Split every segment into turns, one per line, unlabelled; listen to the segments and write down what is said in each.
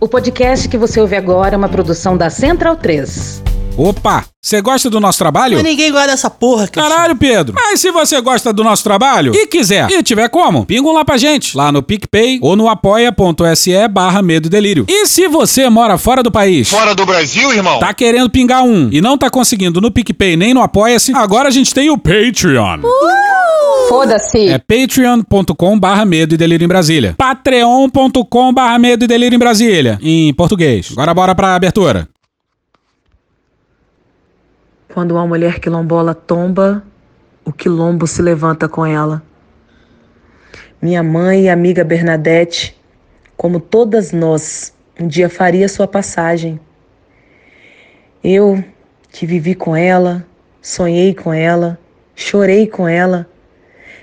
O podcast que você ouve agora é uma produção da Central 3.
Opa, você gosta do nosso trabalho?
Mas ninguém gosta dessa porra, Cristiano.
Caralho, Pedro. Mas se você gosta do nosso trabalho e quiser e tiver como, pinga um lá pra gente, lá no PicPay ou no apoia.se barra medo e delírio. E se você mora fora do país,
Fora do Brasil, irmão?
tá querendo pingar um e não tá conseguindo no PicPay nem no Apoia-se, agora a gente tem o Patreon.
Foda-se!
É patreon.com barra medo e delírio em Brasília. patreon.com barra medo e delírio em Brasília. Em português. Agora bora pra abertura.
Quando uma mulher quilombola tomba, o quilombo se levanta com ela. Minha mãe e amiga Bernadette, como todas nós, um dia faria sua passagem. Eu, que vivi com ela, sonhei com ela, chorei com ela,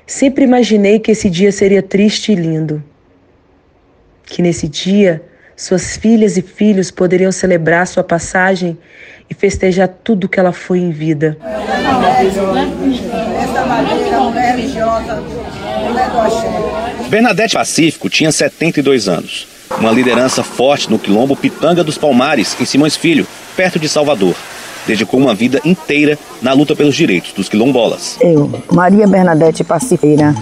sempre imaginei que esse dia seria triste e lindo. Que nesse dia suas filhas e filhos poderiam celebrar sua passagem e festejar tudo que ela foi em vida.
Bernadette Pacífico tinha 72 anos. Uma liderança forte no quilombo Pitanga dos Palmares, em Simões Filho, perto de Salvador. Dedicou uma vida inteira na luta pelos direitos dos quilombolas.
Eu, Maria Bernadette Pacifeira,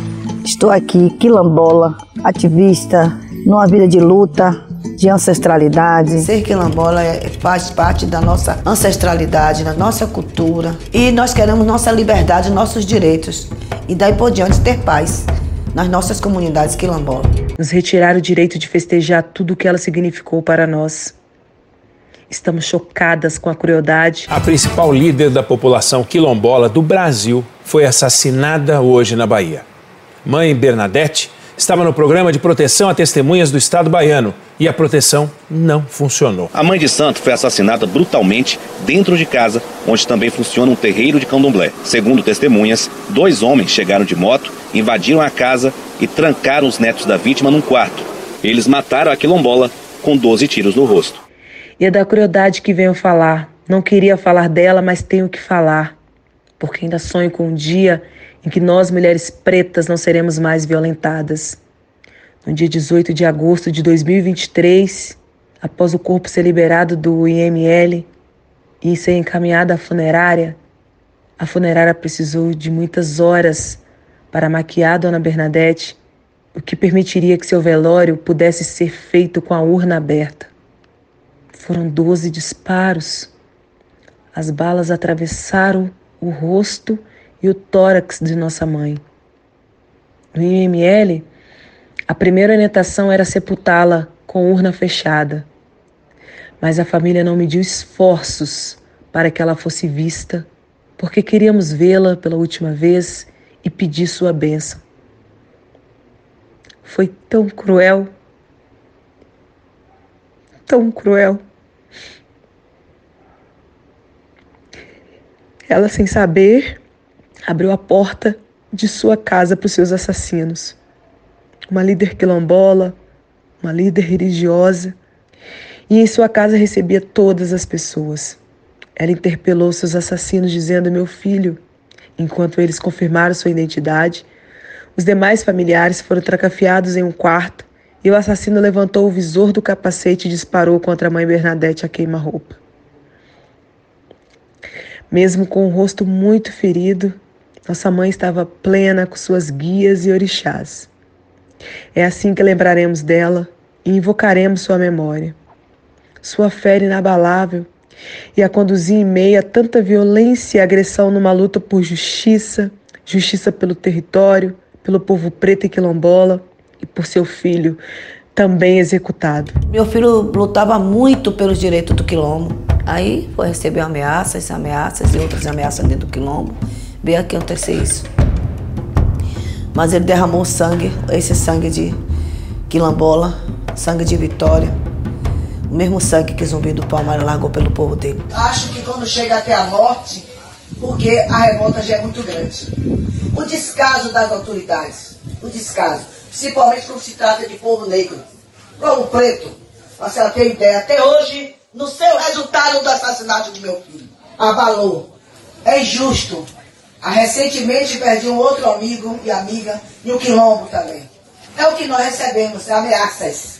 estou aqui, quilombola, ativista, numa vida de luta, de ancestralidade.
Ser quilombola é- faz parte da nossa ancestralidade, da nossa cultura. E nós queremos nossa liberdade, nossos direitos. E daí por diante ter paz nas nossas comunidades quilombolas.
Nos retirar o direito de festejar tudo o que ela significou para nós. Estamos chocadas com a crueldade
A principal líder da população quilombola do Brasil foi assassinada hoje na Bahia. Mãe Bernadette estava no programa de proteção a testemunhas do Estado baiano e a proteção não funcionou.
A mãe de santo foi assassinada brutalmente dentro de casa, onde também funciona um terreiro de candomblé. Segundo testemunhas, dois homens chegaram de moto, invadiram a casa e trancaram os netos da vítima num quarto. Eles mataram a quilombola com 12 tiros no rosto.
E é da crueldade que venho falar. Não queria falar dela, mas tenho que falar. Porque ainda sonho com um dia em que nós, mulheres pretas, não seremos mais violentadas. No dia 18 de agosto de 2023, após o corpo ser liberado do IML e ser encaminhado à funerária, a funerária precisou de muitas horas para maquiar dona Bernadette, o que permitiria que seu velório pudesse ser feito com a urna aberta. Foram 12 disparos. As balas atravessaram o rosto e o tórax de nossa mãe. No IML, a primeira orientação era sepultá-la com urna fechada. Mas a família não mediu esforços para que ela fosse vista, porque queríamos vê-la pela última vez e pedir sua bênção. Foi tão cruel, tão cruel. Ela, sem saber, abriu a porta de sua casa para os seus assassinos. Uma líder quilombola, uma líder religiosa, e em sua casa recebia todas as pessoas. Ela interpelou seus assassinos, dizendo: Meu filho, enquanto eles confirmaram sua identidade, os demais familiares foram trancafiados em um quarto e o assassino levantou o visor do capacete e disparou contra a mãe Bernadette a queima-roupa. Mesmo com o rosto muito ferido, nossa mãe estava plena com suas guias e orixás. É assim que lembraremos dela e invocaremos sua memória. Sua fé inabalável e a conduzir em meio a tanta violência e agressão numa luta por justiça, justiça pelo território, pelo povo preto e quilombola e por seu filho, também executado.
Meu filho lutava muito pelos direitos do quilombo. Aí foi receber ameaças, ameaças e outras ameaças dentro do quilombo. Veio aqui acontecer isso. Mas ele derramou sangue, esse sangue de quilombola, sangue de vitória. O mesmo sangue que Zumbi do Palmares largou pelo povo dele.
Acho que quando chega até a morte, porque a revolta já é muito grande. O descaso das autoridades, o descaso, principalmente quando se trata de povo negro, povo preto, para você ter ideia, até hoje, no seu resultado do assassinato do meu filho, abalou. É injusto. Ah, recentemente perdi um outro amigo e amiga e o quilombo também. É o que nós recebemos, ameaças,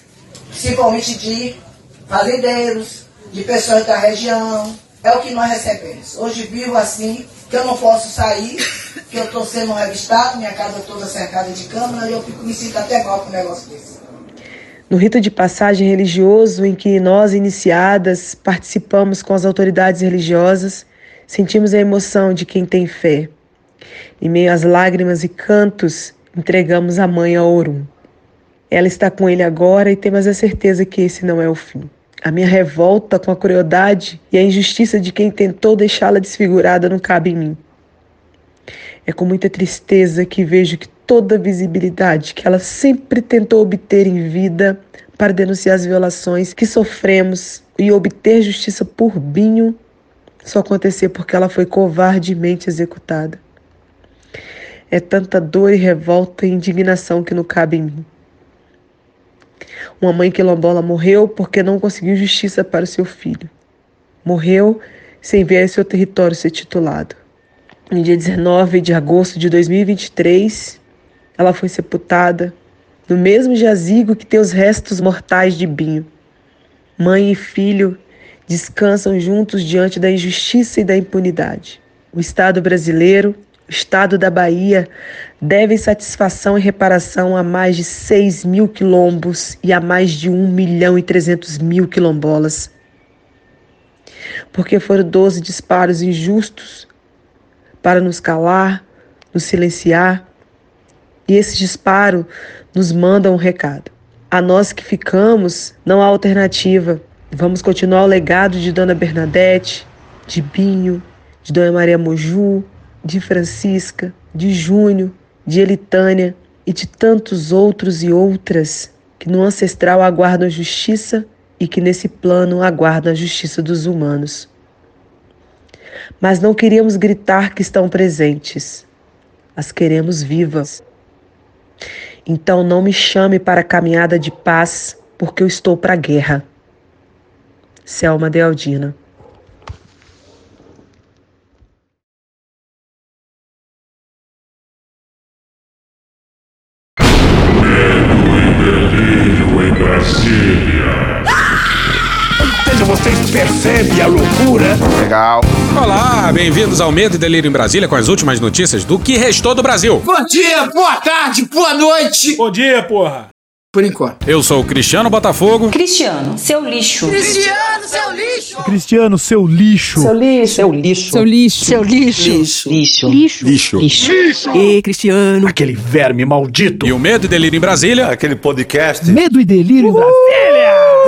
principalmente de fazendeiros, de pessoas da região. É o que nós recebemos. Hoje vivo assim, que eu não posso sair, que eu estou sendo revistado, minha casa toda cercada de câmera, e eu fico, me sinto até mal com um negócio desse.
No rito de passagem religioso, em que nós, iniciadas, participamos com as autoridades religiosas, sentimos a emoção de quem tem fé. Em meio às lágrimas e cantos, entregamos a mãe a Orum. Ela está com ele agora e temos a certeza que esse não é o fim. A minha revolta com a crueldade e a injustiça de quem tentou deixá-la desfigurada não cabe em mim. É com muita tristeza que vejo que toda a visibilidade que ela sempre tentou obter em vida para denunciar as violações que sofremos e obter justiça por Binho só aconteceu porque ela foi covardemente executada. É tanta dor e revolta e indignação que não cabe em mim. Uma mãe quilombola morreu porque não conseguiu justiça para o seu filho. Morreu sem ver seu território ser titulado. No dia 19 de agosto de 2023, ela foi sepultada no mesmo jazigo que tem os restos mortais de Binho. Mãe e filho descansam juntos diante da injustiça e da impunidade. O Estado brasileiro, o Estado da Bahia, devem satisfação e reparação a mais de 6 mil quilombos e a mais de 1 milhão e 300 mil quilombolas. Porque foram 12 disparos injustos para nos calar, nos silenciar. E esse disparo nos manda um recado. A nós que ficamos, não há alternativa. Vamos continuar o legado de Dona Bernadette, de Binho, de Dona Maria Moju, de Francisca, de Júnior, de Elitânia e de tantos outros e outras que no ancestral aguardam justiça e que nesse plano aguardam a justiça dos humanos. Mas não queríamos gritar que estão presentes, as queremos vivas. Então não me chame para a caminhada de paz, porque eu estou para a guerra. Selma Dealdina.
Bem-vindos ao Medo e Delírio em Brasília com as últimas notícias do que restou do Brasil.
Bom dia, boa tarde, boa noite.
Bom dia, porra.
Por enquanto.
Eu sou o Cristiano Botafogo.
Cristiano, seu lixo.
Cristiano, seu lixo!
Cristiano, seu lixo.
Seu lixo.
Seu lixo.
Seu lixo.
Seu lixo.
Lixo.
Lixo.
Lixo.
Lixo.
E Cristiano.
Aquele verme maldito.
E o Medo e Delírio em Brasília
Aquele podcast.
Medo e delírio em Brasília.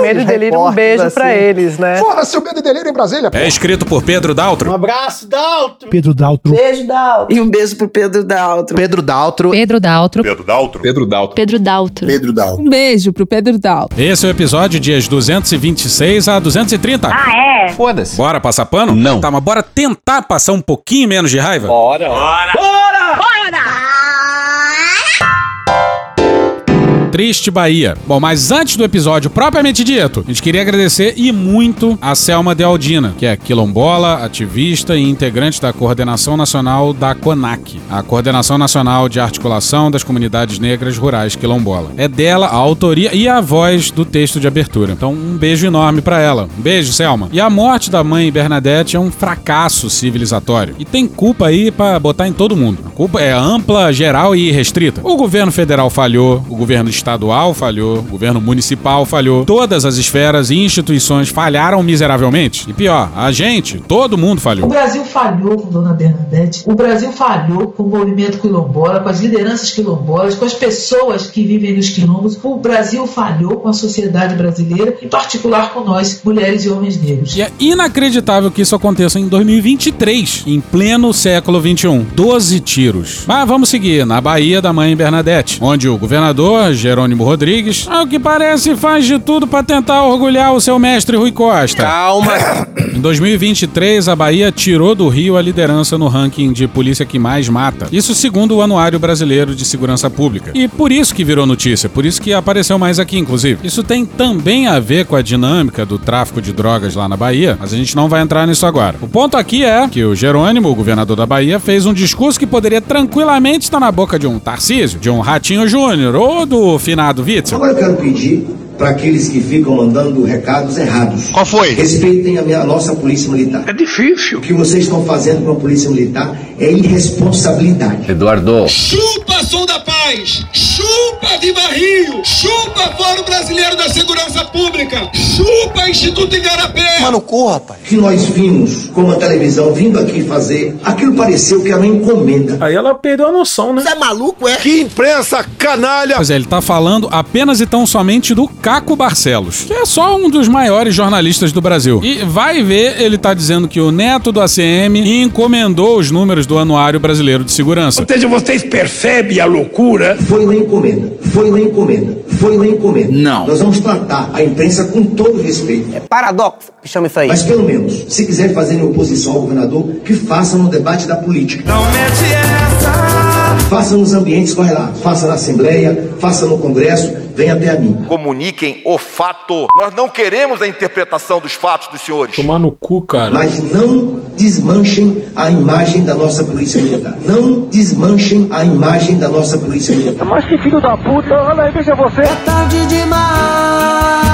Medo e delírio, um beijo para eles, né?
Fora seu medo e delírio em Brasília.
é escrito por Pedro Daltro.
abraço, Dalton.
Pedro Daltro.
Beijo, Dal.
E um beijo pro Pedro Daltro.
Pedro Daltro.
Pedro Daltro.
Pedro Daltro.
Pedro Dalton.
Pedro Daltro.
Pedro Daltro.
Um beijo pro Pedro Daltro.
Esse é o episódio dias 226 a 230.
Ah, é?
Foda-se.
Bora passar pano?
Não.
Tá, mas bora tentar passar um pouquinho menos de raiva?
Bora.
Triste Bahia. Bom, mas antes do episódio propriamente dito, a gente queria agradecer e muito a Selma Dealdina, que é quilombola, ativista e integrante da Coordenação Nacional da CONAC, a Coordenação Nacional de Articulação das Comunidades Negras Rurais Quilombola. É dela a autoria e a voz do texto de abertura. Então, um beijo enorme pra ela. Um beijo, Selma. E a morte da mãe Bernadette é um fracasso civilizatório. E tem culpa aí pra botar em todo mundo. A culpa é ampla, geral e restrita. O governo federal falhou, o governo estadual falhou, o governo municipal falhou, todas as esferas e instituições falharam miseravelmente. E pior, a gente, todo mundo
O
falhou.
Brasil falhou com Dona Bernadette, o Brasil falhou com o movimento quilombola, com as lideranças quilombolas, com as pessoas que vivem nos quilombos. O Brasil falhou com a sociedade brasileira, em particular com nós, mulheres e homens negros.
E é inacreditável que isso aconteça em 2023, em pleno século 21. 12 tiros. Mas vamos seguir, na Bahia da mãe Bernadette, onde o governador Jerônimo Rodrigues, ao que parece, faz de tudo para tentar orgulhar o seu mestre Rui Costa.
Calma.
Em 2023, a Bahia tirou do Rio a liderança no ranking de polícia que mais mata. Isso segundo o Anuário Brasileiro de Segurança Pública. E por isso que virou notícia, por isso que apareceu mais aqui, inclusive. Isso tem também a ver com a dinâmica do tráfico de drogas lá na Bahia, mas a gente não vai entrar nisso agora. O ponto aqui é que o Jerônimo, o governador da Bahia, fez um discurso que poderia tranquilamente estar na boca de um Tarcísio, de um Ratinho Júnior ou do finado Witzel.
Agora eu quero pedir
para aqueles que ficam mandando recados errados.
Qual foi?
Respeitem a, minha, a nossa polícia militar.
É difícil.
O que vocês estão fazendo com a polícia militar é irresponsabilidade.
Eduardo.
Chupa, som da paz! Chupa de barril! Chupa Fórum Brasileiro da Segurança Pública! Chupa Instituto Igarapé!
Mano, corra, rapaz.
Que nós vimos, como a televisão, vindo aqui fazer, aquilo pareceu que era uma encomenda.
Aí ela perdeu a noção, né?
Você é maluco, é? Que imprensa canalha!
Pois é, ele tá falando apenas e tão somente do Caco Barcelos, que é só um dos maiores jornalistas do Brasil. E vai ver, ele tá dizendo que o neto do ACM encomendou os números do Anuário Brasileiro de Segurança.
Ou seja, vocês percebem a loucura?
Foi uma encomenda, foi uma encomenda, foi uma encomenda.
Não.
Nós vamos tratar a imprensa com todo respeito.
É paradoxo que chama isso aí.
Mas pelo menos, se quiser fazer oposição ao governador, que faça no debate da política.
Não mete essa!
Faça nos ambientes correlatos, faça na Assembleia, faça no Congresso, venha até a mim.
Comuniquem o fato. Nós não queremos a interpretação dos fatos dos senhores.
Tomar no cu, cara.
Mas não desmanchem a imagem da nossa polícia militar. Não desmanchem a imagem da nossa polícia militar.
Mas que filho da puta, olha aí, veja você.
É tarde demais!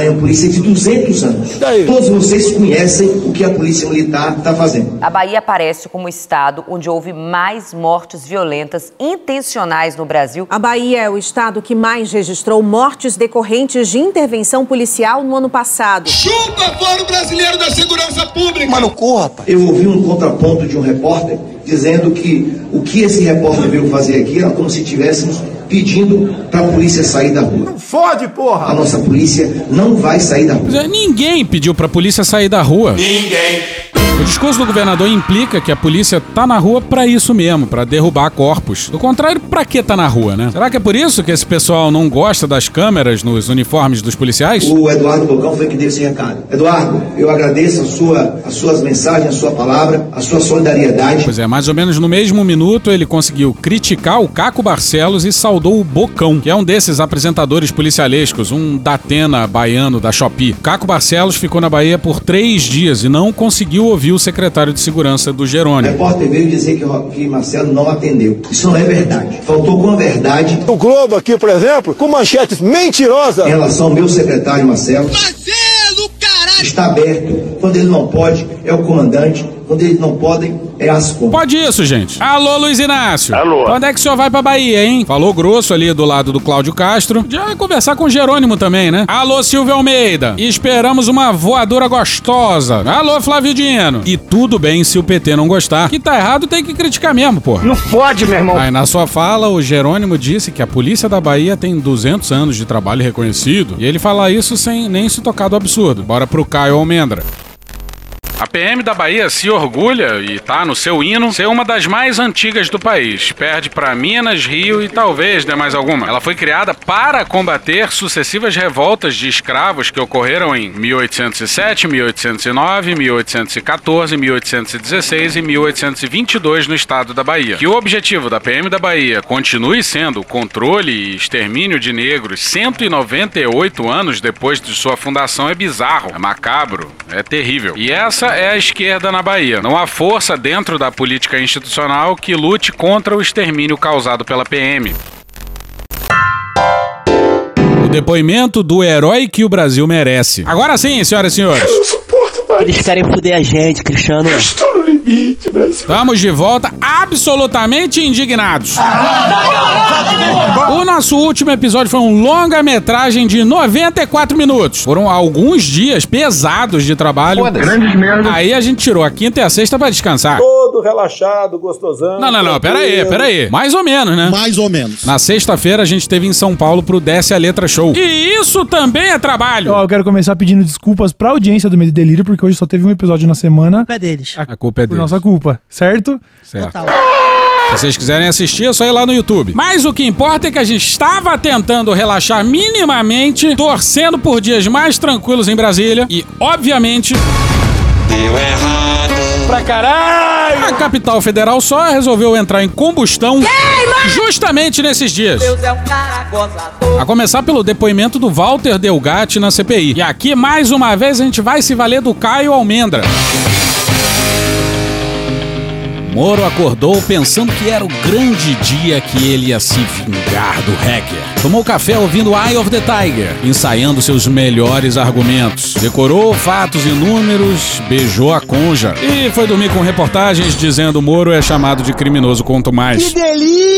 É uma polícia de 200 anos. Todos vocês conhecem o que a polícia militar está fazendo.
A Bahia aparece como o estado onde houve mais mortes violentas intencionais no Brasil.
A Bahia é o estado que mais registrou mortes decorrentes de intervenção policial no ano passado.
Chupa Fórum Brasileiro da Segurança Pública!
Mano, corra, rapaz.
Eu ouvi um contraponto de um repórter dizendo que o que esse repórter veio fazer aqui era como se estivéssemos pedindo para a polícia sair da rua.
Fode, porra!
A nossa polícia não vai sair da rua.
É, Ninguém pediu pra polícia sair da rua.
Ninguém!
O discurso do governador implica que a polícia tá na rua pra isso mesmo, pra derrubar corpos. Do contrário, pra que tá na rua, né? Será que é por isso que esse pessoal não gosta das câmeras nos uniformes dos policiais?
O Eduardo Bocão foi que deu esse recado. Eduardo, eu agradeço a sua, as suas mensagens, a sua palavra, a sua solidariedade.
Pois é, mais ou menos no mesmo minuto ele conseguiu criticar o Caco Barcelos e saudou o Bocão, que é um desses apresentadores policialescos, um Datena baiano da Shopee. Caco Barcelos ficou na Bahia por três dias e não conseguiu ouvir o secretário de segurança do
O
Jerônimo.
repórter veio dizer que, o- que Marcelo não atendeu. Isso não é verdade. Faltou com a verdade
O Globo aqui, por exemplo, com manchetes mentirosas.
em relação ao meu secretário Marcelo.
Marcelo, caralho!
Está aberto. Quando ele não pode, é o comandante. Quando eles não podem, é as contas.
Pode isso, gente. Alô, Luiz Inácio.
Alô.
Quando é que o senhor vai pra Bahia, hein? Falou grosso ali do lado do Cláudio Castro. Já vai conversar com o Jerônimo também, né? Alô, Silvio Almeida. Esperamos uma voadora gostosa. Alô, Flávio Dino. E tudo bem se o PT não gostar. Que tá errado tem que criticar mesmo, pô.
Não fode, meu irmão.
Aí na sua fala, o Jerônimo disse que a polícia da Bahia tem 200 anos de trabalho reconhecido. E ele fala isso sem nem se tocar do absurdo. Bora pro Caio Almendra. A PM da Bahia se orgulha, e tá no seu hino, ser uma das mais antigas do país. Perde para Minas, Rio e talvez dê mais alguma. Ela foi criada para combater sucessivas revoltas de escravos que ocorreram em 1807, 1809, 1814, 1816 e 1822 no estado da Bahia. Que o objetivo da PM da Bahia continue sendo o controle e extermínio de negros 198 anos depois de sua fundação é bizarro, é macabro, é terrível. E essa é a esquerda na Bahia. Não há força dentro da política institucional que lute contra o extermínio causado pela PM. O depoimento do herói que o Brasil merece. Agora sim, senhoras e senhores.
Eles querem foder a gente, Cristiano.
Estou no limite, Brasil.
Estamos de volta absolutamente indignados. O nosso último episódio foi um longa-metragem de 94 minutos. Foram alguns dias pesados de trabalho.
Grandes merda.
Aí a gente tirou a quinta e a sexta pra descansar.
Todo relaxado, gostosão.
Não, não, não, pera aí, pera aí. Mais ou menos, né?
Mais ou menos.
Na sexta-feira a gente esteve em São Paulo pro Desce a Letra Show. E isso também é trabalho.
Ó, eu quero começar pedindo desculpas pra audiência do Medo e Delírio, porque hoje só teve um episódio na semana.
É deles.
A culpa é
Por
deles.
nossa culpa, certo?
Certo. Se vocês quiserem assistir, é só ir lá no YouTube. Mas o que importa é que a gente estava tentando relaxar minimamente, torcendo por dias mais tranquilos em Brasília e, obviamente.
Deu errado. Pra caralho!
A capital federal só resolveu entrar em combustão justamente nesses dias.
Deus é um.
A começar pelo depoimento do Walter Delgatti na CPI. E aqui, mais uma vez, a gente vai se valer do Caio Almendra. Moro acordou pensando que era o grande dia que ele ia se vingar do hacker. Tomou café ouvindo Eye of the Tiger, ensaiando seus melhores argumentos. Decorou fatos e números, beijou a conja e foi dormir com reportagens dizendo Moro é chamado de criminoso quanto mais.
Que delícia,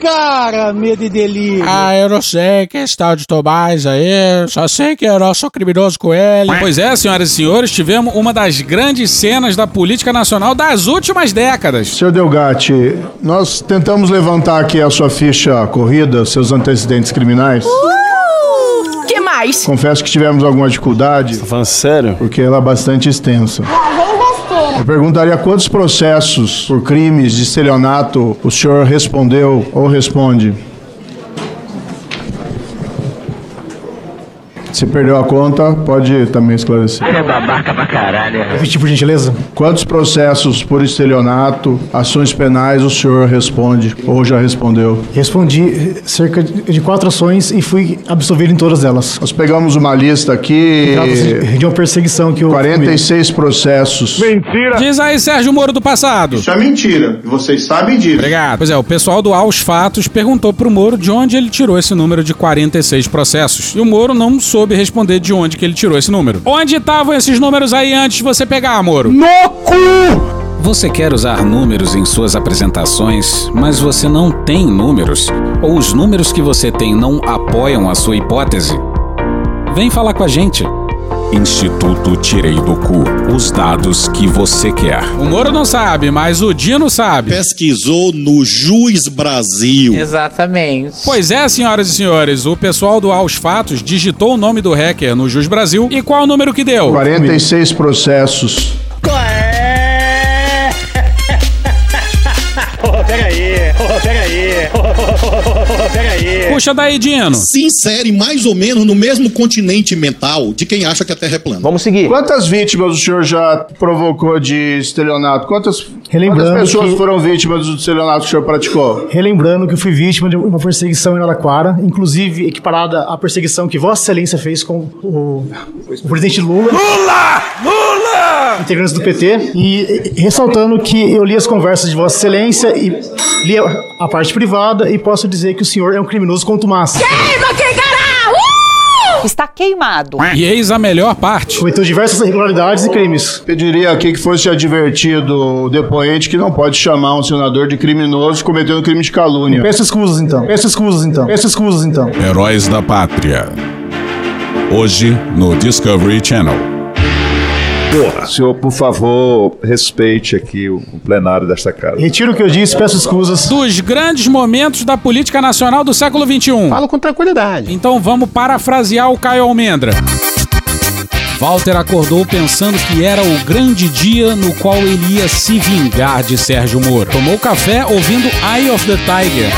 cara! Medo e delírio.
Ah, eu não sei que esse tal de Tomás aí, só sei que eu sou criminoso com ele. Pois é, senhoras e senhores, tivemos uma das grandes cenas da política nacional das últimas décadas.
Senhor Delgatti, nós tentamos levantar aqui a sua ficha corrida, seus antecedentes criminais.
Uh! que mais?
Confesso que tivemos alguma dificuldade. Tá
falando sério?
Porque ela é bastante extensa. Eu perguntaria quantos processos por crimes de estelionato o senhor respondeu ou responde? Se perdeu a conta, pode também esclarecer.
Ele é babaca pra caralho.
Repetir, por gentileza. Quantos processos por estelionato, ações penais o senhor responde ou já respondeu?
Respondi cerca de quatro ações e fui absolvido em todas elas.
Nós pegamos uma lista aqui.
Trata-se de uma perseguição que eu.
46 processos.
Mentira! Diz aí, Sérgio Moro do passado.
Isso é mentira. Vocês sabem disso.
Obrigado. Pois é, o pessoal do Aos Fatos perguntou pro Moro de onde ele tirou esse número de 46 processos. E o Moro não soube responder de onde que ele tirou esse número. Onde estavam esses números aí antes de você pegar, Moro?
No cu!
Você quer usar números em suas apresentações, mas você não tem números? Ou os números que você tem não apoiam a sua hipótese? Vem falar com a gente. Instituto Tirei do Cu. Os dados que você quer. O Moro não sabe, mas o Dino sabe.
Pesquisou no Juiz Brasil.
Exatamente.
Pois é, senhoras e senhores, o pessoal do Aos Fatos digitou o nome do hacker no Jus Brasil. E qual o número que deu?
46 processos.
Oh, pega aí, pega aí, pega aí.
Puxa daí, Dino.
Se insere mais ou menos no mesmo continente mental de quem acha que a Terra é plana.
Vamos seguir. Quantas vítimas o senhor já provocou de estelionato? Quantas,
Relembrando
quantas pessoas
que-
foram vítimas do estelionato que o senhor praticou?
Relembrando que eu fui vítima de uma perseguição em Araraquara, inclusive equiparada à perseguição que Vossa Excelência fez com o, o presidente Lula.
Lula! Lula!
Integrantes do PT. E, e ressaltando que eu li as conversas de Vossa Excelência e li a, a parte privada e posso dizer que o senhor é um criminoso contumaz.
Queima, queimará! Uh!
Está queimado.
E eis a melhor parte.
Cometeu diversas irregularidades e crimes.
Pediria aqui que fosse advertido o depoente que não pode chamar um senador de criminoso cometendo crime de calúnia.
Peço escusas então. Peço escusas então. Peço escusas então.
Heróis da Pátria. Hoje no Discovery Channel.
Senhor, por favor, respeite aqui o, o plenário desta casa.
Retiro o que eu disse, peço escusas.
Dos grandes momentos da política nacional do século XXI.
Falo com tranquilidade.
Então vamos parafrasear o Caio Almendra. Walter acordou pensando que era o grande dia no qual ele ia se vingar de Sérgio Moro. Tomou café ouvindo Eye of the Tiger.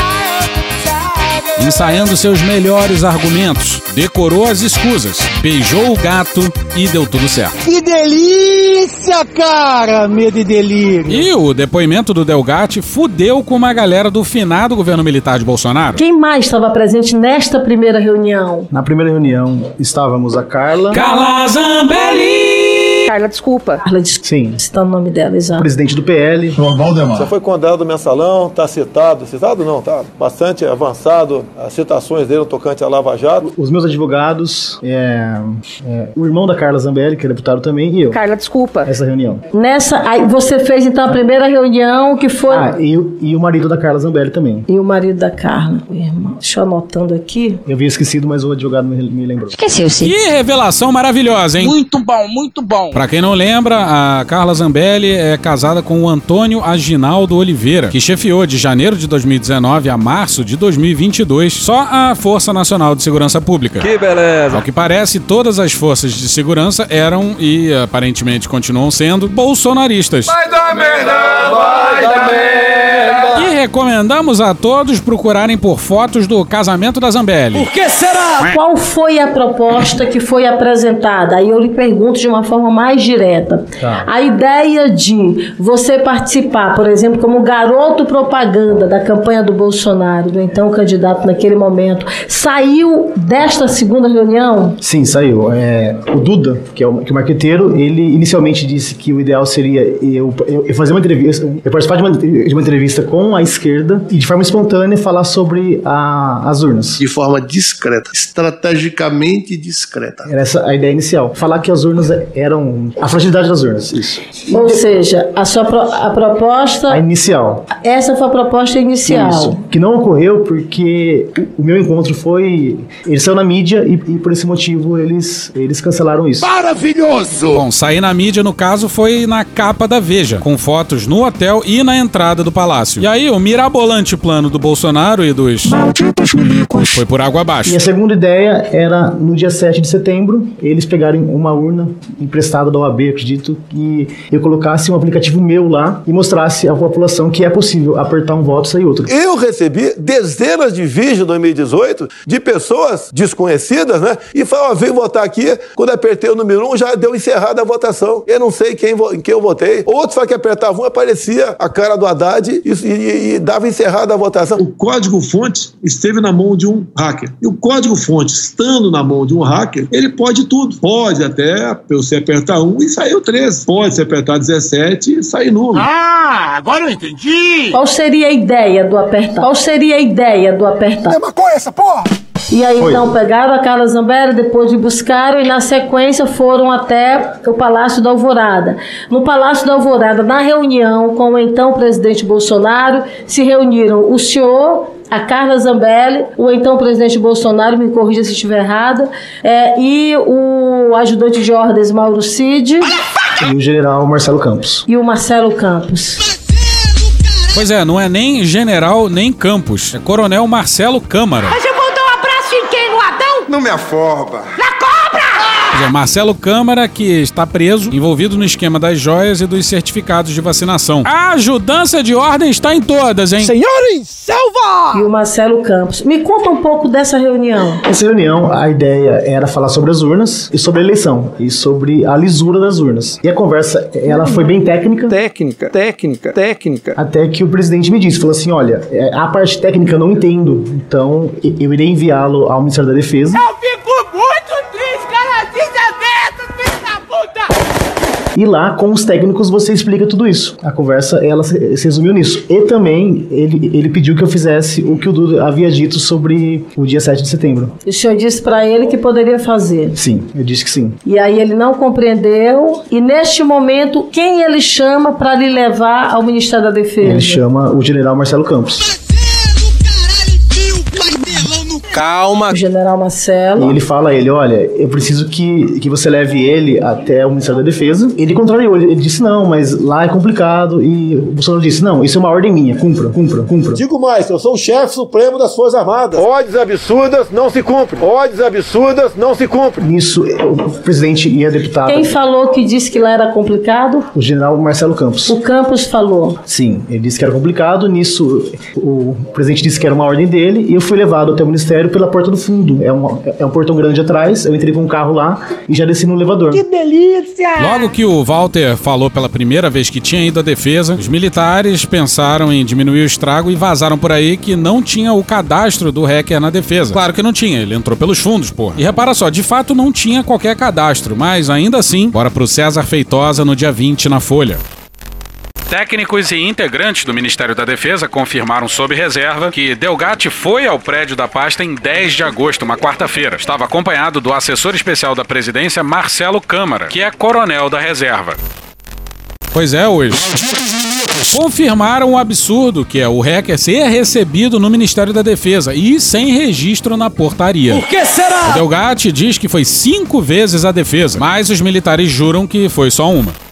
Ensaiando seus melhores argumentos, decorou as escusas, beijou o gato e deu tudo certo.
Que delícia, cara! Medo e delírio.
E o depoimento do Delgatti fudeu com uma galera do finado governo militar de Bolsonaro.
Quem mais estava presente nesta primeira reunião?
Na primeira reunião estávamos a Carla.
Carla Zambelli!
Carla, desculpa. Carla, desculpa.
Sim.
Citando o nome dela, exato.
Presidente do PL.
Já foi condenado no mensalão, tá citado. Citado não, tá bastante avançado as citações dele no tocante à Lava Jato.
Os meus advogados, é, é, o irmão da Carla Zambelli, que é deputado também, e eu.
Carla, desculpa.
Essa reunião.
Nessa, aí você fez então a primeira reunião que foi.
Ah, e, o- e o marido da Carla Zambelli também.
E o marido da Carla, o irmão. Deixa eu anotando aqui.
Eu havia esquecido, mas o advogado me, me lembrou.
Esqueceu, sim.
Que revelação maravilhosa, hein?
Muito bom, muito bom.
Pra quem não lembra, a Carla Zambelli é casada com o Antônio Aginaldo Oliveira, que chefiou de janeiro de 2019 a março de 2022 só a Força Nacional de Segurança Pública.
Que beleza.
Ao que parece, todas as forças de segurança eram e aparentemente continuam sendo bolsonaristas.
Vai dar merda, vai dar merda.
Recomendamos a todos procurarem por fotos do casamento da Zambelli.
Por que será? Qual foi a proposta que foi apresentada? Aí eu lhe pergunto de uma forma mais direta.
Tá.
A ideia de você participar, por exemplo, como garoto propaganda da campanha do Bolsonaro, do então candidato naquele momento, saiu desta segunda reunião?
Sim, saiu. É, o Duda, que é o, que é o marqueteiro, ele inicialmente disse que o ideal seria eu, eu, eu fazer uma entrevista, eu participar de uma, de uma entrevista com a esquerda e de forma espontânea falar sobre a- as urnas.
De forma discreta, estrategicamente discreta.
Era essa a ideia inicial. Falar que as urnas eram. A fragilidade das urnas, isso.
Ou seja, a sua pro- a proposta.
A inicial.
Essa foi a proposta inicial.
Isso. Que não ocorreu porque o meu encontro foi. Ele saiu na mídia e, e por esse motivo eles, eles cancelaram isso.
Maravilhoso! Bom, sair na mídia, no caso, foi na capa da Veja, com fotos no hotel e na entrada do palácio. E aí, o mirabolante plano do Bolsonaro e dos foi por água abaixo.
E a segunda ideia era, no dia 7 de setembro, eles pegarem uma urna emprestada da OAB, acredito, e eu colocasse um aplicativo meu lá e mostrasse à população que é possível apertar um voto e sair outro.
Eu recebi dezenas de vídeos em 2018 de pessoas desconhecidas, né? E falaram, ó, veio votar aqui. Quando apertei o número um, já deu encerrada a votação. Eu não sei quem, em quem eu votei. Outros falaram que apertava um, aparecia a cara do Haddad e, e- e dava encerrada a votação.
O código-fonte esteve na mão de um hacker. E o código-fonte, estando na mão de um hacker, ele pode tudo. Pode até você apertar um e sair o 13. Pode se apertar 17 e sair nulo.
Ah, agora eu entendi! Qual seria a ideia do apertar? Qual seria a ideia do apertar? É maconha essa porra! E aí
Foi.
então pegaram a Carla Zambelli, depois de buscaram e na sequência foram até o Palácio da Alvorada. No Palácio da Alvorada, na reunião com o então presidente Bolsonaro, se reuniram o senhor, a Carla Zambelli, o então presidente Bolsonaro, me corrija se estiver errada, é, e o ajudante de ordens Mauro Cid
E o general Marcelo Campos.
e o Marcelo Campos.
Pois é, não é nem general nem Campos, é coronel Marcelo Câmara.
Mas eu vou dar um abraço em quem? No Adão?
Não me aforba.
Dizer, Marcelo Câmara, que está preso, envolvido no esquema das joias e dos certificados de vacinação. A ajudança de ordem está em todas, hein?
Senhores, selva! E o Marcelo Campos. Me conta um pouco dessa reunião.
Essa reunião, a ideia era falar sobre as urnas e sobre a eleição e sobre a lisura das urnas. E a conversa, ela foi bem técnica.
Técnica, técnica, técnica.
Até que o presidente me disse, falou assim, olha, é, a parte técnica eu não entendo, então eu irei enviá-lo ao Ministério da Defesa.
Eu fico
E lá, com os técnicos, você explica tudo isso. A conversa, ela se, resumiu nisso. E também, ele, ele pediu que eu fizesse o que o Duda havia dito sobre o dia 7 de setembro.
O senhor disse pra ele que poderia fazer.
Sim, eu disse que sim.
E aí ele não compreendeu. E neste momento, quem ele chama pra lhe levar ao Ministério da Defesa?
Ele chama o general Marcelo Campos.
Calma. O general Marcelo.
E ele fala a ele, olha, eu preciso que, que você leve ele até o Ministério da Defesa. Ele contrariou, ele, ele disse, não, mas lá é complicado. E o Bolsonaro disse, não, isso é uma ordem minha, cumpra, cumpra, cumpra.
Digo mais, eu sou o chefe supremo das Forças Armadas. Ordens absurdas não se cumprem. Ordens absurdas não se cumprem.
Nisso, o presidente e a deputada,
Quem falou que disse que lá era complicado?
o general Marcelo Campos.
O Campos falou.
Sim, ele disse que era complicado. Nisso, o presidente disse que era uma ordem dele. E eu fui levado até o Ministério pela porta do fundo. É um, é um portão grande atrás. Eu entrei com um carro lá e já desci no elevador.
delícia!
Logo que o Walter falou pela primeira vez que tinha ido à defesa, os militares pensaram em diminuir o estrago e vazaram por aí que não tinha o cadastro do hacker na defesa. Claro que não tinha, ele entrou pelos fundos, porra. E repara só, de fato não tinha qualquer cadastro, mas ainda assim, bora pro César Feitosa no dia 20 na Folha. Técnicos e integrantes do Ministério da Defesa confirmaram sob reserva que Delgatti foi ao prédio da pasta em 10 de agosto, uma quarta-feira. Estava acompanhado do assessor especial da presidência, Marcelo Câmara, que é coronel da reserva. Pois é, hoje. Confirmaram o absurdo que é o hacker ser recebido no Ministério da Defesa e sem registro na portaria.
Por que será?
O Delgatti diz que foi cinco vezes a defesa, mas os militares juram que foi só uma.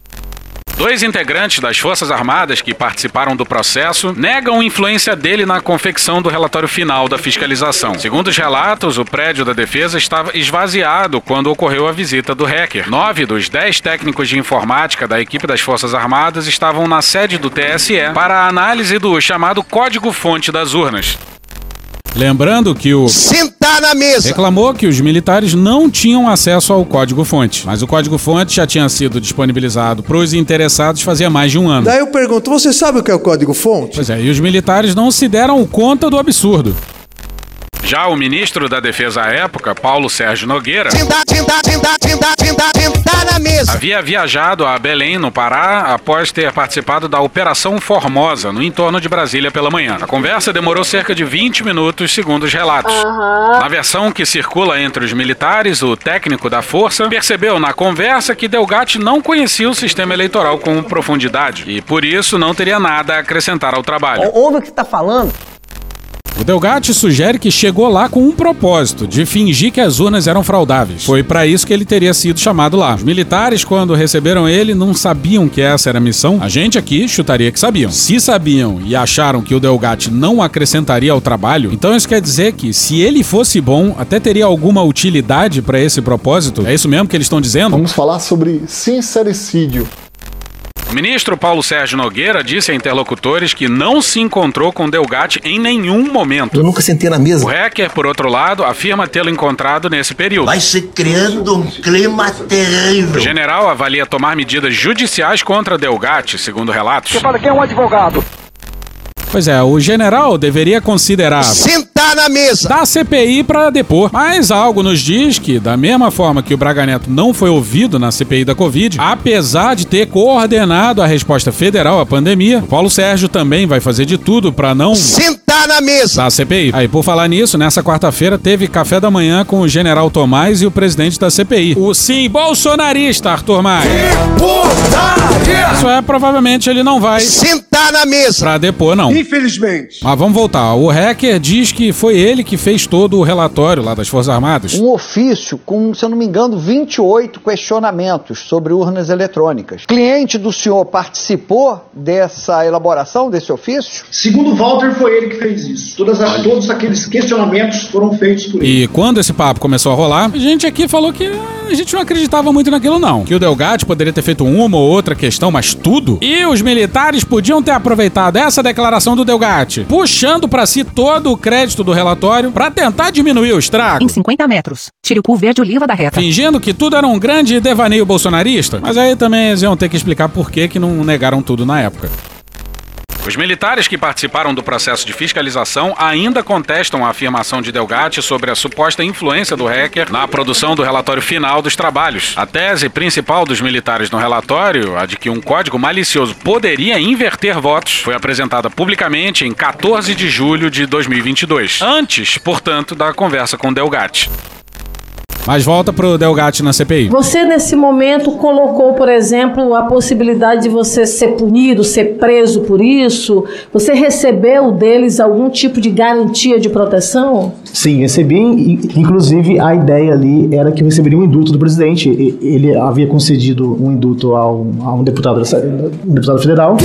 Dois integrantes das Forças Armadas que participaram do processo negam influência dele na confecção do relatório final da fiscalização. Segundo os relatos, o prédio da defesa estava esvaziado quando ocorreu a visita do hacker. Nove dos dez técnicos de informática da equipe das Forças Armadas estavam na sede do TSE para a análise do chamado código-fonte das urnas. Lembrando que o.
Sentar na mesa!
Reclamou que os militares não tinham acesso ao código-fonte. Mas o código-fonte já tinha sido disponibilizado para os interessados fazia mais de um ano.
Daí eu pergunto: você sabe o que é o código-fonte?
Pois é, e os militares não se deram conta do absurdo. Já o ministro da Defesa à época, Paulo Sérgio Nogueira, havia viajado a Belém, no Pará, após ter participado da Operação Formosa, no entorno de Brasília pela manhã. A conversa demorou cerca de 20 minutos, segundo os relatos. Na versão que circula entre os militares, o técnico da força percebeu na conversa que Delgatti não conhecia o sistema eleitoral com profundidade e, por isso, não teria nada a acrescentar ao trabalho.
Ouve o que você tá falando?
O Delgatti sugere que chegou lá com um propósito, de fingir que as urnas eram fraudáveis. Foi para isso que ele teria sido chamado lá. Os militares, quando receberam ele, não sabiam que essa era a missão. A gente aqui chutaria que sabiam. Se sabiam e acharam que o Delgatti não acrescentaria ao trabalho, então isso quer dizer que, se ele fosse bom, até teria alguma utilidade para esse propósito. É isso mesmo que eles estão dizendo?
Vamos falar sobre sincericídio.
O ministro Paulo Sérgio Nogueira disse a interlocutores que não se encontrou com Delgatti em nenhum momento.
Eu nunca sentei na mesa.
O hacker, por outro lado, afirma tê-lo encontrado nesse período.
Vai se criando um clima
O
terrível.
general avalia tomar medidas judiciais contra Delgatti, segundo relatos.
fala que é um advogado.
Pois é, o general deveria considerar
Sentar na mesa!
da CPI para depor. Mas algo nos diz que, da mesma forma que o Braga Neto não foi ouvido na CPI da Covid, apesar de ter coordenado a resposta federal à pandemia, o Paulo Sérgio também vai fazer de tudo para não
Sentar na mesa!
da CPI. Aí, por falar nisso, nessa quarta-feira teve café da manhã com o general Tomás e o presidente da CPI. O sim bolsonarista Arthur Maia. Isso é, provavelmente ele não vai
Sentar na mesa!
pra depor, não.
Infelizmente.
Mas vamos voltar. O hacker diz que foi ele que fez todo o relatório lá das Forças Armadas.
Um ofício com, se eu não me engano, 28 questionamentos sobre urnas eletrônicas. Cliente do senhor participou dessa elaboração desse ofício?
Segundo Walter, foi ele que fez isso. Todas as- todos aqueles questionamentos foram feitos por ele.
E quando esse papo começou a rolar, a gente aqui falou que a gente não acreditava muito naquilo, não. Que o Delgatti poderia ter feito uma ou outra questão, mas tudo. E os militares podiam ter aproveitado essa declaração do Delgatti, puxando pra si todo o crédito do relatório pra tentar diminuir o estrago.
Em 50 metros. Tire o cu verde oliva da reta.
Fingindo que tudo era um grande devaneio bolsonarista, mas aí também eles iam ter que explicar por que, que não negaram tudo na época. Os militares que participaram do processo de fiscalização ainda contestam a afirmação de Delgatti sobre a suposta influência do hacker na produção do relatório final dos trabalhos. A tese principal dos militares no relatório, a de que um código malicioso poderia inverter votos, foi apresentada publicamente em 14 de julho de 2022, antes, portanto, da conversa com Delgatti. Mas volta pro Delgatti na CPI.
Você, nesse momento, colocou, por exemplo, a possibilidade de você ser punido, ser preso por isso? Você recebeu deles algum tipo de garantia de proteção?
Sim, recebi. in- Inclusive, a ideia ali era que eu receberia um indulto do presidente. Ele havia concedido um indulto a um, a um deputado, um deputado federal.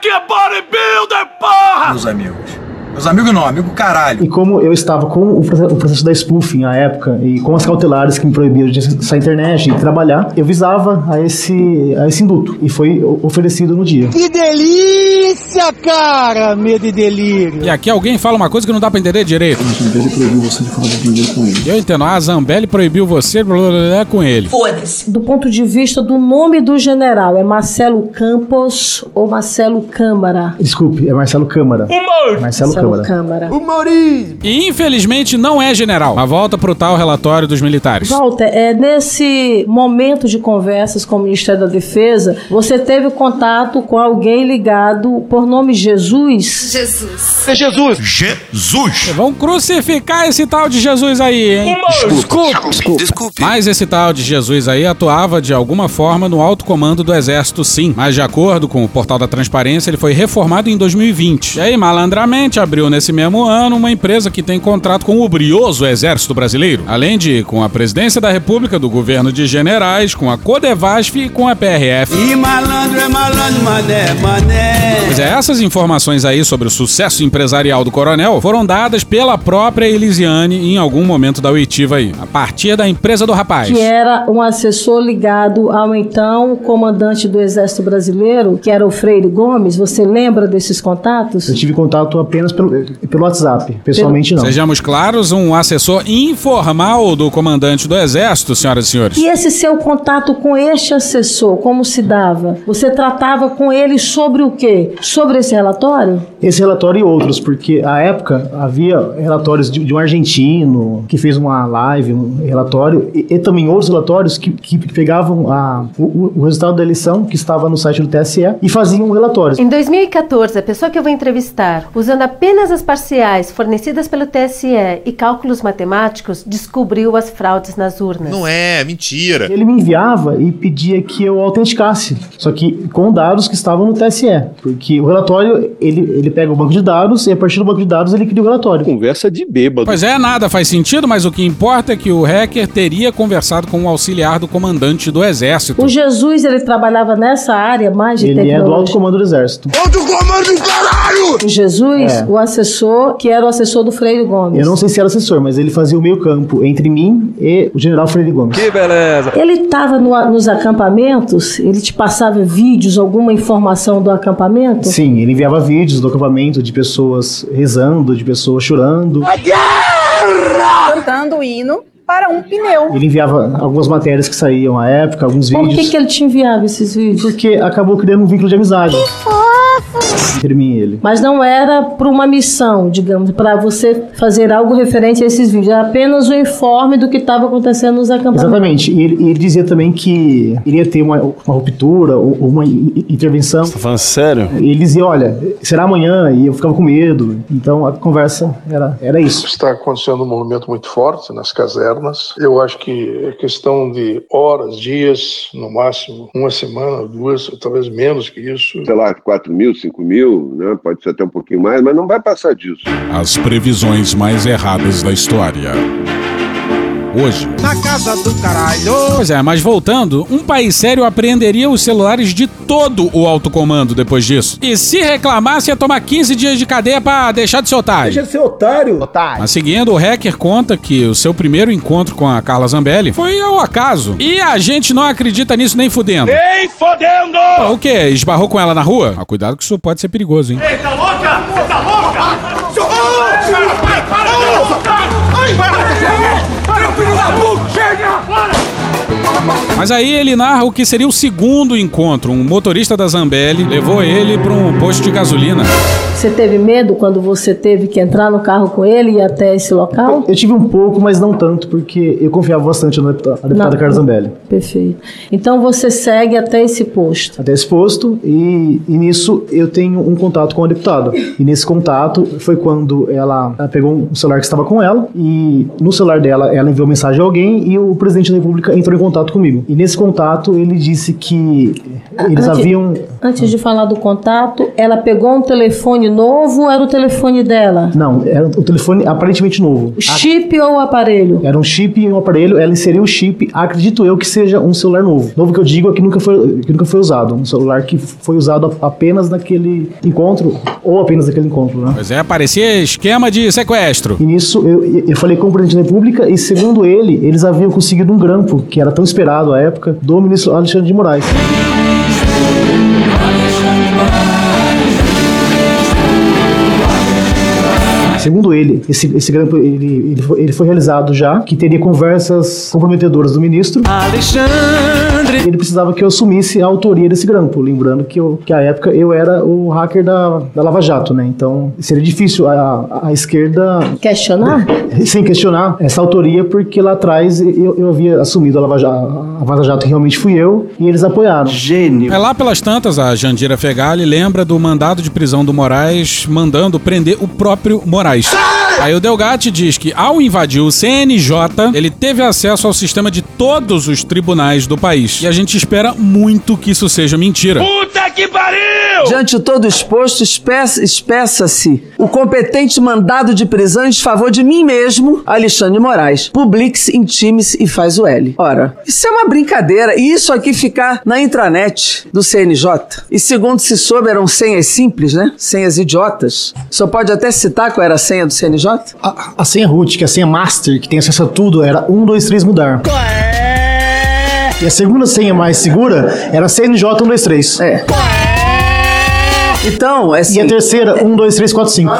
Que bodybuilder, porra!
Meus amigos. Meus amigos não, amigo caralho.
E como eu estava com o processo, da spoofing à época e com as cautelares que me proibiam de acessar a internet e trabalhar, eu visava a esse, a esse indulto. E foi oferecido no dia.
Que delícia, cara! Medo e delírio.
E aqui alguém fala uma coisa que não dá pra entender direito.
Zambelli proibiu você de falar de dinheiro com ele.
Eu entendo, a Zambelli proibiu você blá, blá, blá, com ele.
Foda-se. Do ponto de vista do nome do general, é Marcelo Campos ou Marcelo Câmara?
Desculpe, é Marcelo Câmara.
Humor!
Marcelo Câmara.
Câmara.
Humorismo.
E infelizmente não é general. Mas volta pro tal relatório dos militares.
Walter, é, nesse momento de conversas com o Ministério da Defesa, você teve contato com alguém ligado por nome Jesus?
Jesus.
É Jesus. Jesus. Vão crucificar esse tal de Jesus aí, hein?
Desculpe. Desculpe.
Mas esse tal de Jesus aí atuava de alguma forma no alto comando do exército, sim. Mas de acordo com o portal da transparência, ele foi reformado em 2020. E aí, malandramente, abriu abriu nesse mesmo ano uma empresa que tem contrato com o brioso Exército Brasileiro, além de com a Presidência da República, do Governo de Generais, com a Codevasf e com a PRF.
E malandro é malandro, mané, mané.
Pois é, essas informações aí sobre o sucesso empresarial do coronel foram dadas pela própria Elisiane em algum momento da oitiva aí, a partir da empresa do rapaz.
Que era um assessor ligado ao então comandante do Exército Brasileiro, que era o Freire Gomes. Você lembra desses contatos?
Eu tive contato apenas pelo, pelo WhatsApp, pessoalmente não.
Sejamos claros, um assessor informal do comandante do Exército, senhoras e senhores.
E esse seu contato com este assessor, como se dava? Você tratava com ele sobre o quê? Sobre esse relatório?
Esse relatório e outros, porque à época havia relatórios de, de um argentino que fez uma live, um relatório, e, e também outros relatórios que, que pegavam a, o, o, resultado da eleição, que estava no site do TSE, e faziam relatórios.
Em 2014, a pessoa que eu vou entrevistar, usando apenas as parciais fornecidas pelo TSE e cálculos matemáticos, descobriu as fraudes nas urnas.
Não é, mentira.
Ele me enviava e pedia que eu autenticasse, só que com dados que estavam no TSE, porque o relatório, ele, ele pega o banco de dados e a partir do banco de dados ele cria o relatório.
Conversa de bêbado.
Pois é, nada faz sentido, mas o que importa é que o hacker teria conversado com o auxiliar do comandante do exército.
O Jesus, ele trabalhava nessa área mais de
ele
tecnologia.
Ele é do alto comando do exército.
Alto comando do caralho!
O Jesus, é. o assessor, que era o assessor do Freire Gomes.
Eu não sei se era assessor, mas ele fazia o meio campo entre mim e o general Freire Gomes.
Que beleza!
Ele estava no, nos acampamentos, ele te passava vídeos, alguma informação do acampamento?
Sim, ele enviava vídeos do acampamento de pessoas rezando, de pessoas chorando.
A guerra! Cantando o hino para um pneu.
Ele enviava algumas matérias que saíam à época, alguns
Por
vídeos.
que, que ele te enviava esses vídeos?
Porque acabou criando um vínculo de amizade.
Que fofo!
Entre mim e ele.
Mas não era para uma missão, digamos, para você fazer algo referente a esses vídeos. Era apenas o informe do que estava acontecendo nos acampamentos.
Exatamente. E ele, ele, dizia também que iria ter uma, uma ruptura ou uma intervenção. Você
tá falando sério?
E ele dizia, olha, será amanhã? E eu ficava com medo. Então a conversa era, era isso.
Está acontecendo um movimento muito forte nas casernas. Eu acho que é questão de horas, dias, no máximo uma semana, duas, talvez menos que isso.
Sei lá, 4 mil, 5 mil, né? pode ser até um pouquinho mais, mas não vai passar disso.
As previsões mais erradas da história. Hoje.
Na casa do caralho.
Pois é, mas voltando, um país sério apreenderia os celulares de todo o alto comando depois disso. E se reclamasse, ia tomar 15 dias de cadeia pra deixar de ser otário.
Deixa de ser otário.
Otário. Mas seguindo, o hacker conta que o seu primeiro encontro com a Carla Zambelli foi ao acaso. E a gente não acredita nisso nem fudendo.
Nem fodendo!
Pô, o quê? Esbarrou com ela na rua? Ah, cuidado que isso pode ser perigoso, hein?
Ei, tá louca? Tá louca? Seu Ai, para! Ai, para!
Mas aí ele narra o que seria o segundo encontro. Um motorista da Zambelli levou ele para um posto de gasolina.
Você teve medo quando você teve que entrar no carro com ele e ir até esse local?
Eu tive um pouco, mas não tanto, porque eu confiava bastante na deputada, na deputada Carla Zambelli.
Perfeito. Então você segue até esse posto?
Até esse posto, e, e nisso eu tenho um contato com a deputada. E nesse contato foi quando ela, ela pegou um celular que estava com ela, e no celular dela ela enviou mensagem a alguém e o presidente da República entrou em contato comigo. E nesse contato ele disse que eles
antes,
haviam.
Antes de falar do contato, ela pegou um telefone novo ou era o telefone dela?
Não, era o telefone aparentemente novo.
Chip ou aparelho?
Era um chip e um aparelho, ela inseriu o chip, acredito eu que seja um celular novo. Novo que eu digo é que nunca foi, que nunca foi usado. Um celular que foi usado apenas naquele encontro, ou apenas naquele encontro, né?
Pois é, parecia esquema de sequestro.
E nisso eu, eu falei com o presidente da República e, segundo ele, eles haviam conseguido um grampo, que era tão esperado época, do ministro Alexandre de Moraes. Segundo ele, esse, esse grampo ele, ele, foi, ele foi realizado já, que teria conversas comprometedoras do ministro.
Alexandre!
Ele precisava que eu assumisse a autoria desse grampo, lembrando que, eu, que à época eu era o hacker da, da Lava Jato, né? Então seria difícil a, a, a esquerda.
Questionar?
Sem questionar essa autoria, porque lá atrás eu, eu havia assumido a Lava Jato, a Lava Jato realmente fui eu, e eles apoiaram.
Gênio. É lá pelas tantas, a Jandira Fegali lembra do mandado de prisão do Moraes mandando prender o próprio Moraes. Christ. Aí o Delgatti diz que ao invadir o CNJ, ele teve acesso ao sistema de todos os tribunais do país. E a gente espera muito que isso seja mentira.
Puta que pariu!
Diante de todo o exposto, espeça- espeça-se o competente mandado de prisão em desfavor de mim mesmo, Alexandre Moraes. Publique-se, intime-se e faz o L. Ora, isso é uma brincadeira. E isso aqui ficar na intranet do CNJ. E segundo se soube, eram senhas simples, né? Senhas idiotas. Só pode até citar qual era a senha do CNJ?
A, a senha root, que é a senha master, que tem acesso a tudo, era 1, 2, 3 mudar. E a segunda senha mais segura era CNJ 1, 2, 3.
É. Então, é assim.
E a terceira, 1, 2, 3, 4, 5.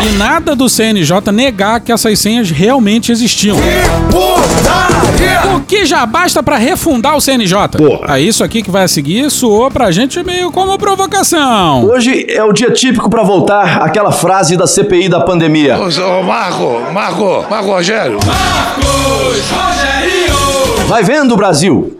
E nada do CNJ negar que essas senhas realmente existiam. O que já basta pra refundar o CNJ. É isso aqui que vai a seguir soou pra gente meio como provocação.
Hoje é o dia típico pra voltar àquela frase da CPI da pandemia.
Ô, ô, Marco, Marco, Marco Rogério.
Vai vendo, Brasil!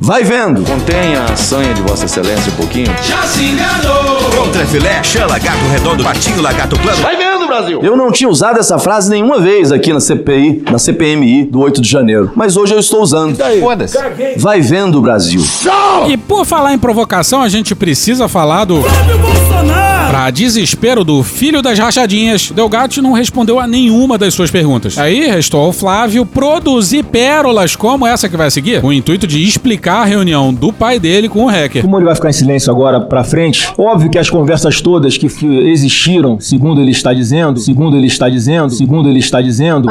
Vai vendo!
Contenha a sanha de Vossa Excelência um pouquinho.
Já se enganou!
Contra filé, chã, lagarto redondo, patinho, lagarto plano.
Vai vendo, Brasil! Eu não tinha usado essa frase nenhuma vez aqui na CPI, na CPMI do 8 de janeiro. Mas hoje eu estou usando.
Foda-se.
Vai vendo, Brasil!
E por falar em provocação, a gente precisa falar do. Pra desespero do filho das rachadinhas, Delgatti não respondeu a nenhuma das suas perguntas. Aí restou ao Flávio produzir pérolas como essa que vai seguir, com o intuito de explicar a reunião do pai dele com o hacker.
Como ele vai ficar em silêncio agora pra frente, óbvio que as conversas todas que existiram, segundo ele está dizendo, segundo ele está dizendo, segundo ele está dizendo,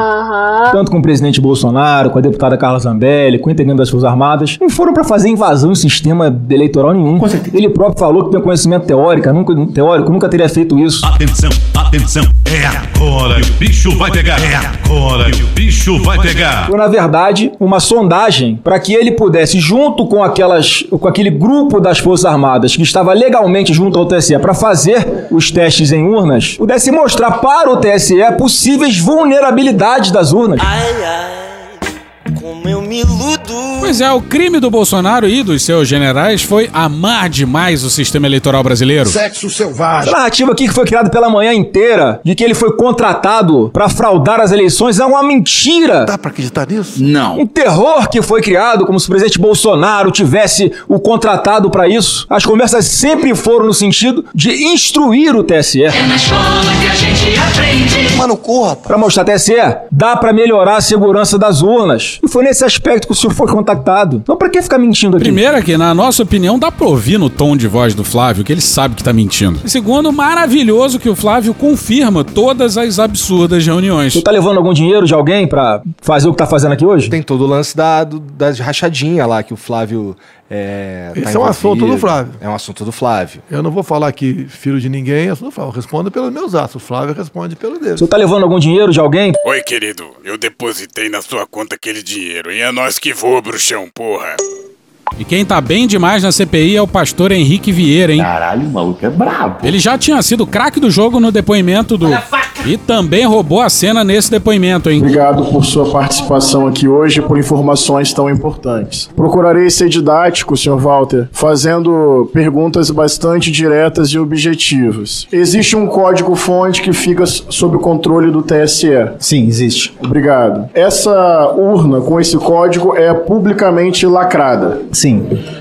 tanto com o presidente Bolsonaro, com a deputada Carla Zambelli, com o integrante das Forças Armadas, não foram pra fazer invasão em sistema eleitoral nenhum. Ele próprio falou que tem conhecimento teórico, nunca, teórico, nunca teria feito isso.
Atenção, atenção. É agora que o bicho vai pegar. É agora que o bicho vai pegar.
Foi, na verdade, uma sondagem para que ele pudesse, junto com aquelas, com aquele grupo das Forças Armadas que estava legalmente junto ao TSE para fazer os testes em urnas, pudesse mostrar para o TSE possíveis vulnerabilidades das urnas.
Como eu me iludo!
Pois é, o crime do Bolsonaro e dos seus generais foi amar demais o sistema eleitoral brasileiro.
Sexo selvagem. A narrativa aqui que foi criada pela manhã inteira de que ele foi contratado para fraudar as eleições é uma mentira. Dá
para acreditar nisso?
Não. Um terror que foi criado como se o presidente Bolsonaro tivesse o contratado para isso. As conversas sempre foram no sentido de instruir o TSE.
É na escola que a gente aprende.
Mano, corra. Pra mostrar TSE, dá pra melhorar a segurança das urnas. E foi nesse aspecto que o senhor foi contactado. Então pra que ficar mentindo aqui?
Primeiro que, na nossa opinião, dá pra ouvir no tom de voz do Flávio que ele sabe que tá mentindo. E segundo, maravilhoso que o Flávio confirma todas as absurdas reuniões.
Você tá levando algum dinheiro de alguém pra fazer o que tá fazendo aqui hoje?
Tem todo o lance da, do, das rachadinha lá que o Flávio. É, tá
Esse é um assunto do. Flávio.
É um assunto do Flávio.
Eu não vou falar aqui filho de ninguém, é assunto do Flávio. Eu respondo pelos meus atos. O Flávio responde pelo dele.
Você tá levando algum dinheiro de alguém?
Oi, querido. Eu depositei na sua conta aquele dinheiro. E é nós que voa, bruxão, porra.
E quem tá bem demais na CPI é o pastor Henrique Vieira, hein?
Caralho, o maluco é brabo.
Ele já tinha sido craque do jogo no depoimento do. E também roubou a cena nesse depoimento, hein?
Obrigado por sua participação aqui hoje e por informações tão importantes. Procurarei ser didático, Sr. Walter, fazendo perguntas bastante diretas e objetivas. Existe um código-fonte que fica sob o controle do TSE?
Sim, existe.
Obrigado. Essa urna com esse código é publicamente lacrada.
Sim.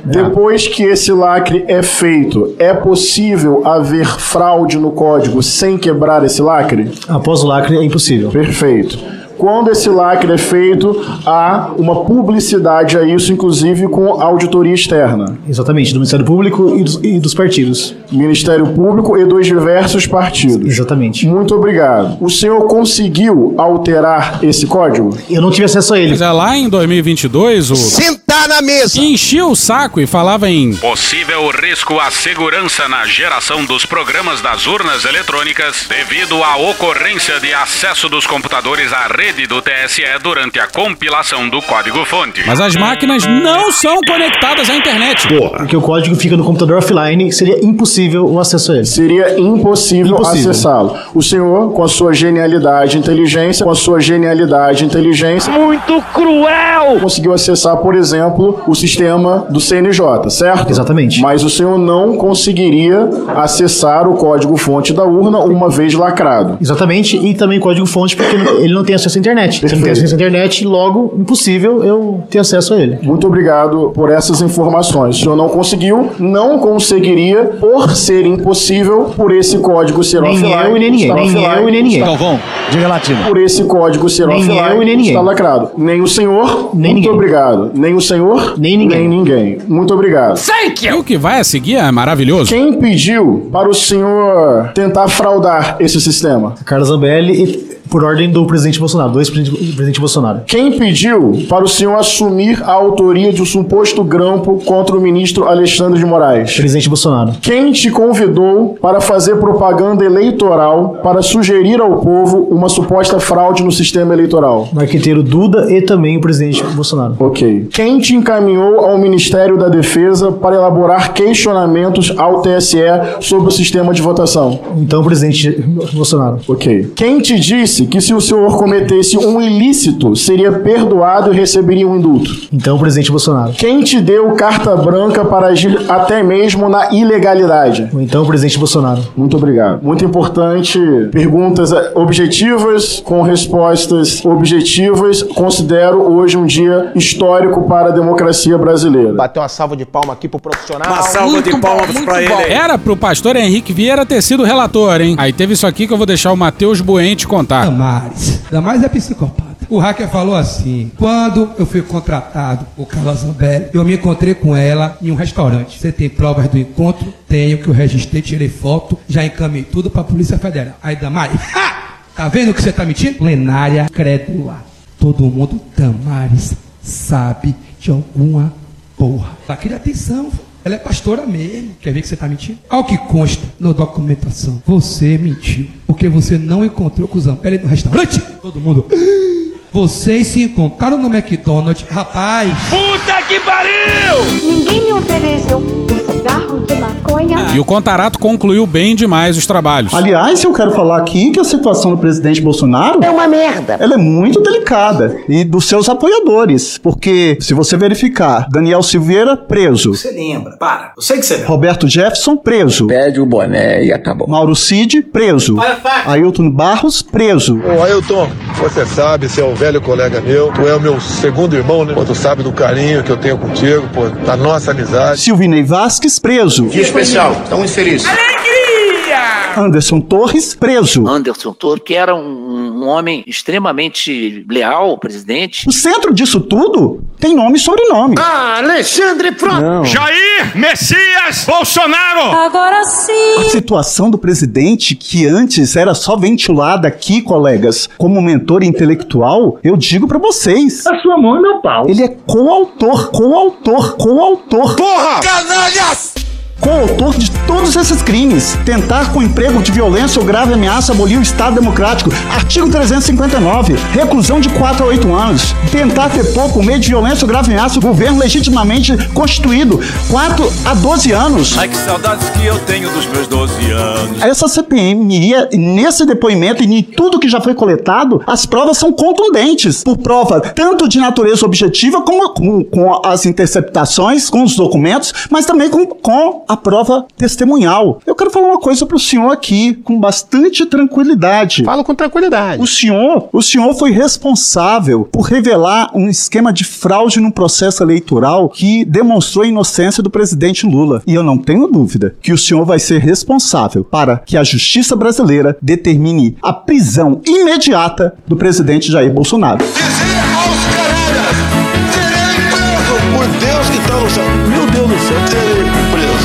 Depois que esse lacre é feito, é possível haver fraude no código sem quebrar esse lacre?
Após o lacre é impossível.
Perfeito. Quando esse lacre é feito, há uma publicidade a isso, inclusive com auditoria externa.
Exatamente, do Ministério Público e dos, e dos partidos.
Ministério Público e dos diversos partidos.
Exatamente.
Muito obrigado. O senhor conseguiu alterar esse código?
Eu não tive acesso a ele.
Mas é lá em 2022 o.
Sentar na mesa!
Enchia o saco e falava em.
Possível risco à segurança na geração dos programas das urnas eletrônicas devido à ocorrência de acesso dos computadores à rede do TSE durante a compilação do código-fonte.
Mas as máquinas não são conectadas à internet.
Porque o código fica no computador offline, seria impossível o acesso a ele.
Seria impossível,
Impossível.
acessá-lo. O senhor, com a sua genialidade e inteligência, com a sua genialidade e inteligência,
Muito cruel!
conseguiu acessar, por exemplo, exemplo, o sistema do CNJ, certo?
Exatamente.
Mas o senhor não conseguiria acessar o código-fonte da urna uma vez lacrado.
Exatamente, e também código-fonte porque ele não tem acesso à internet. Se não tem acesso à internet, logo, impossível eu ter acesso a ele.
Muito obrigado por essas informações. O senhor não conseguiu, não conseguiria, por ser impossível, por esse código ser
Nem
offline.
eu e nem ninguém. Nem
offline,
eu e nem ninguém. Galvão, diga latino.
Por esse código ser
Nem
offline,
eu e nem ninguém.
está lacrado. Nem o senhor,
Nem
muito
ninguém.
obrigado. Nem o senhor,
Nem ninguém.
Nem ninguém. Muito obrigado.
E o que vai a seguir é maravilhoso.
Quem pediu para o senhor tentar fraudar esse sistema?
Carlos Zambelli, e- por ordem do presidente Bolsonaro, do ex-presidente presidente Bolsonaro.
Quem pediu para o senhor assumir a autoria de um suposto grampo contra o ministro Alexandre de Moraes?
Presidente Bolsonaro.
Quem te convidou para fazer propaganda eleitoral para sugerir ao povo uma suposta fraude no sistema eleitoral?
Marqueteiro Duda e também o presidente Bolsonaro.
Ok. Quem te encaminhou ao Ministério da Defesa para elaborar questionamentos ao TSE sobre o sistema de votação?
Então, presidente Bolsonaro.
Ok. Quem te disse que se o senhor cometesse um ilícito, seria perdoado e receberia um indulto?
Então, o presidente Bolsonaro.
Quem te deu carta branca para agir até mesmo na ilegalidade?
Então, o presidente Bolsonaro.
Muito obrigado. Muito importante. Perguntas objetivas com respostas objetivas. Considero hoje um dia histórico para a democracia brasileira.
Bateu uma salva de palma aqui pro profissional.
Uma salva de palmas pra ele.
Era pro pastor Henrique Vieira ter sido relator, hein? Aí teve isso aqui que eu vou deixar o Matheus Buente contar.
Damares. Damares é psicopata. O hacker falou assim: quando eu fui contratado por Carla Zambelli, eu me encontrei com ela em um restaurante. Você tem provas do encontro? Tenho que eu registrei, tirei foto, já encaminhei tudo pra Polícia Federal. Aí Damares, ha! tá vendo que você tá mentindo? Plenária crédula. Todo mundo, Damares, sabe de alguma porra. Ela queria atenção. Ela é pastora mesmo. Quer ver que você tá mentindo? Ao que consta na documentação, você mentiu. Porque você não encontrou com o Zambelli no restaurante. Todo mundo. Vocês se encontraram no McDonald's. Rapaz.
Puta que pariu!
Ninguém me ofereceu um cigarro de maconha.
E o Contarato concluiu bem demais os trabalhos.
Aliás, eu quero falar aqui que a situação do presidente Bolsonaro
É uma merda.
ela é muito delicada e dos seus apoiadores, porque se você verificar, Daniel Silveira preso,
Você lembra? Para. Eu sei que você lembra.
Roberto Jefferson preso,
Pede o boné e acabou.
Mauro Cid preso,
Olha.
Ailton Barros preso.
Ô Ailton, você sabe, é um velho colega meu, tu é o meu segundo irmão, né? Pô, tu sabe do carinho que eu tenho contigo, pô, da nossa amizade.
Silvinei Vasques preso,
Dia especial. Estão muito felizes.
Anderson Torres preso.
Anderson Toro, que era um, um homem extremamente leal ao presidente.
O centro disso tudo tem nome e sobrenome.
Ah, Alexandre Frota. Jair Messias Bolsonaro.
Agora sim.
A situação do presidente, que antes era só ventilada aqui, colegas, como mentor intelectual, eu digo pra vocês.
A sua mão é meu pau.
Ele é coautor, coautor, coautor.
Porra! Canalhas!
Coautor de todos esses crimes. Tentar com emprego de violência ou grave ameaça abolir o Estado Democrático. Artigo 359. Reclusão de 4 a 8 anos. Tentar depor por meio de violência ou grave ameaça o governo legitimamente constituído. 4 a 12 anos.
Ai, que saudades que eu tenho dos meus 12 anos.
Essa CPM iria, nesse depoimento e em tudo que já foi coletado, as provas são contundentes, por prova tanto de natureza objetiva, como com, com as interceptações, com os documentos, mas também com, com a prova testemunhal. Eu quero falar uma coisa para o senhor aqui, com bastante tranquilidade.
Falo com tranquilidade.
O senhor, o senhor foi responsável por revelar um esquema de fraude num processo eleitoral que demonstrou a inocência do presidente Lula. E eu não tenho dúvida que o senhor vai ser responsável para que a justiça brasileira determine a prisão imediata do presidente Jair Bolsonaro.
Por Deus que no céu. Meu Deus do céu.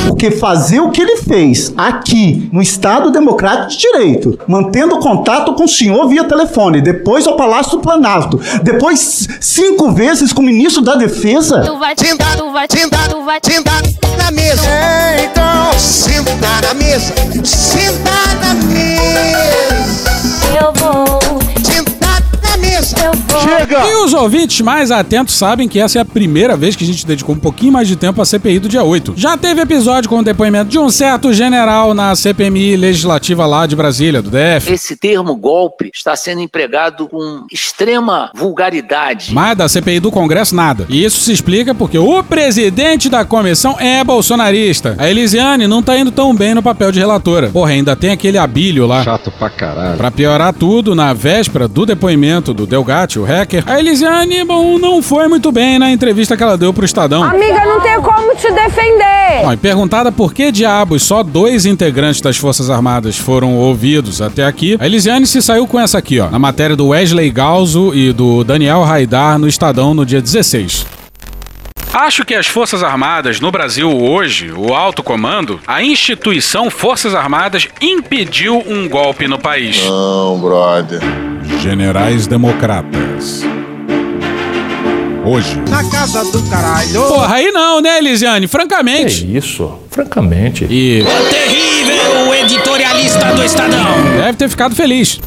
Porque fazer o que ele fez aqui no Estado Democrático de Direito, mantendo contato com o senhor via telefone, depois ao Palácio do Planalto, depois cinco vezes com o ministro da Defesa.
Tu vai sentar, tu vai sentar, tu vai sentar na mesa. então, sentar na mesa. Sentar na mesa.
Eu vou. Vou.
E Os ouvintes mais atentos sabem que essa é a primeira vez que a gente dedicou um pouquinho mais de tempo à CPI do dia 8. Já teve episódio com o depoimento de um certo general na CPMI legislativa lá de Brasília, do DF.
Esse termo golpe está sendo empregado com extrema vulgaridade.
Mas da CPI do Congresso, nada. E isso se explica porque o presidente da comissão é bolsonarista. A Elisiane não tá indo tão bem no papel de relatora. Porra, ainda tem aquele abílio lá.
Chato pra caralho.
Pra piorar tudo, na véspera do depoimento do Delgatti, o hacker, a Elisiane, bom, não foi muito bem na entrevista que ela deu pro Estadão.
Amiga, não tenho como te defender.
Bom, e perguntada por que diabos só dois integrantes das Forças Armadas foram ouvidos até aqui, a Elisiane se saiu com essa aqui, ó, na matéria do Wesley Galzo e do Daniel Raidar no Estadão no dia 16.
Acho que as Forças Armadas no Brasil hoje, o alto comando, a instituição Forças Armadas impediu um golpe no país.
Não, brother.
Generais democratas. Hoje.
Na casa do caralho.
Porra, aí não, né, Elisiane? Francamente.
Que isso? Francamente.
E.
O terrível editorialista do Estadão.
Deve ter ficado feliz.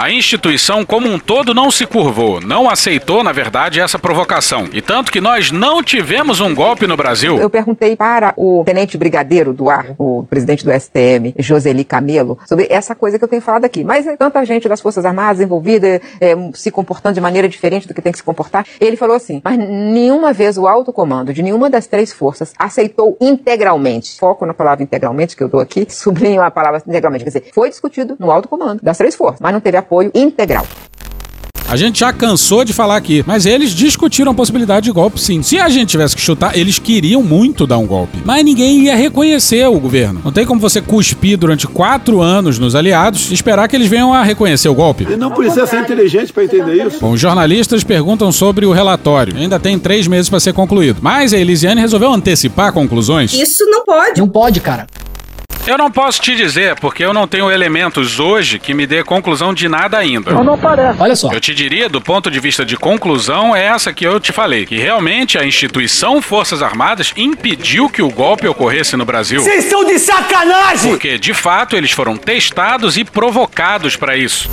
A instituição como um todo não se curvou, não aceitou, na verdade, essa provocação. E tanto que nós não tivemos um golpe no Brasil.
Eu perguntei para o tenente brigadeiro do ar, o presidente do STM, Joseli Camelo, sobre essa coisa que eu tenho falado aqui. Mas é tanta gente das Forças Armadas envolvida, é, se comportando de maneira diferente do que tem que se comportar. Ele falou assim, mas nenhuma vez o alto comando de nenhuma das três forças aceitou integralmente, foco na palavra integralmente que eu dou aqui, sublinho a palavra integralmente, quer dizer, foi discutido no alto comando das três forças, mas não teve apoio integral.
A gente já cansou de falar aqui, mas eles discutiram a possibilidade de golpe sim. Se a gente tivesse que chutar, eles queriam muito dar um golpe. Mas ninguém ia reconhecer o governo. Não tem como você cuspir durante quatro anos nos aliados e esperar que eles venham a reconhecer o golpe.
E não precisa ser inteligente para entender isso.
Bom, os jornalistas perguntam sobre o relatório. Ainda tem três meses para ser concluído. Mas a Elisiane resolveu antecipar conclusões.
Isso não pode.
Não pode, cara.
Eu não posso te dizer, porque eu não tenho elementos hoje que me dê conclusão de nada ainda.
Não, não parece. Olha só.
Eu te diria, do ponto de vista de conclusão, é essa que eu te falei. Que realmente a instituição Forças Armadas impediu que o golpe ocorresse no Brasil.
Vocês são de sacanagem!
Porque, de fato, eles foram testados e provocados para isso.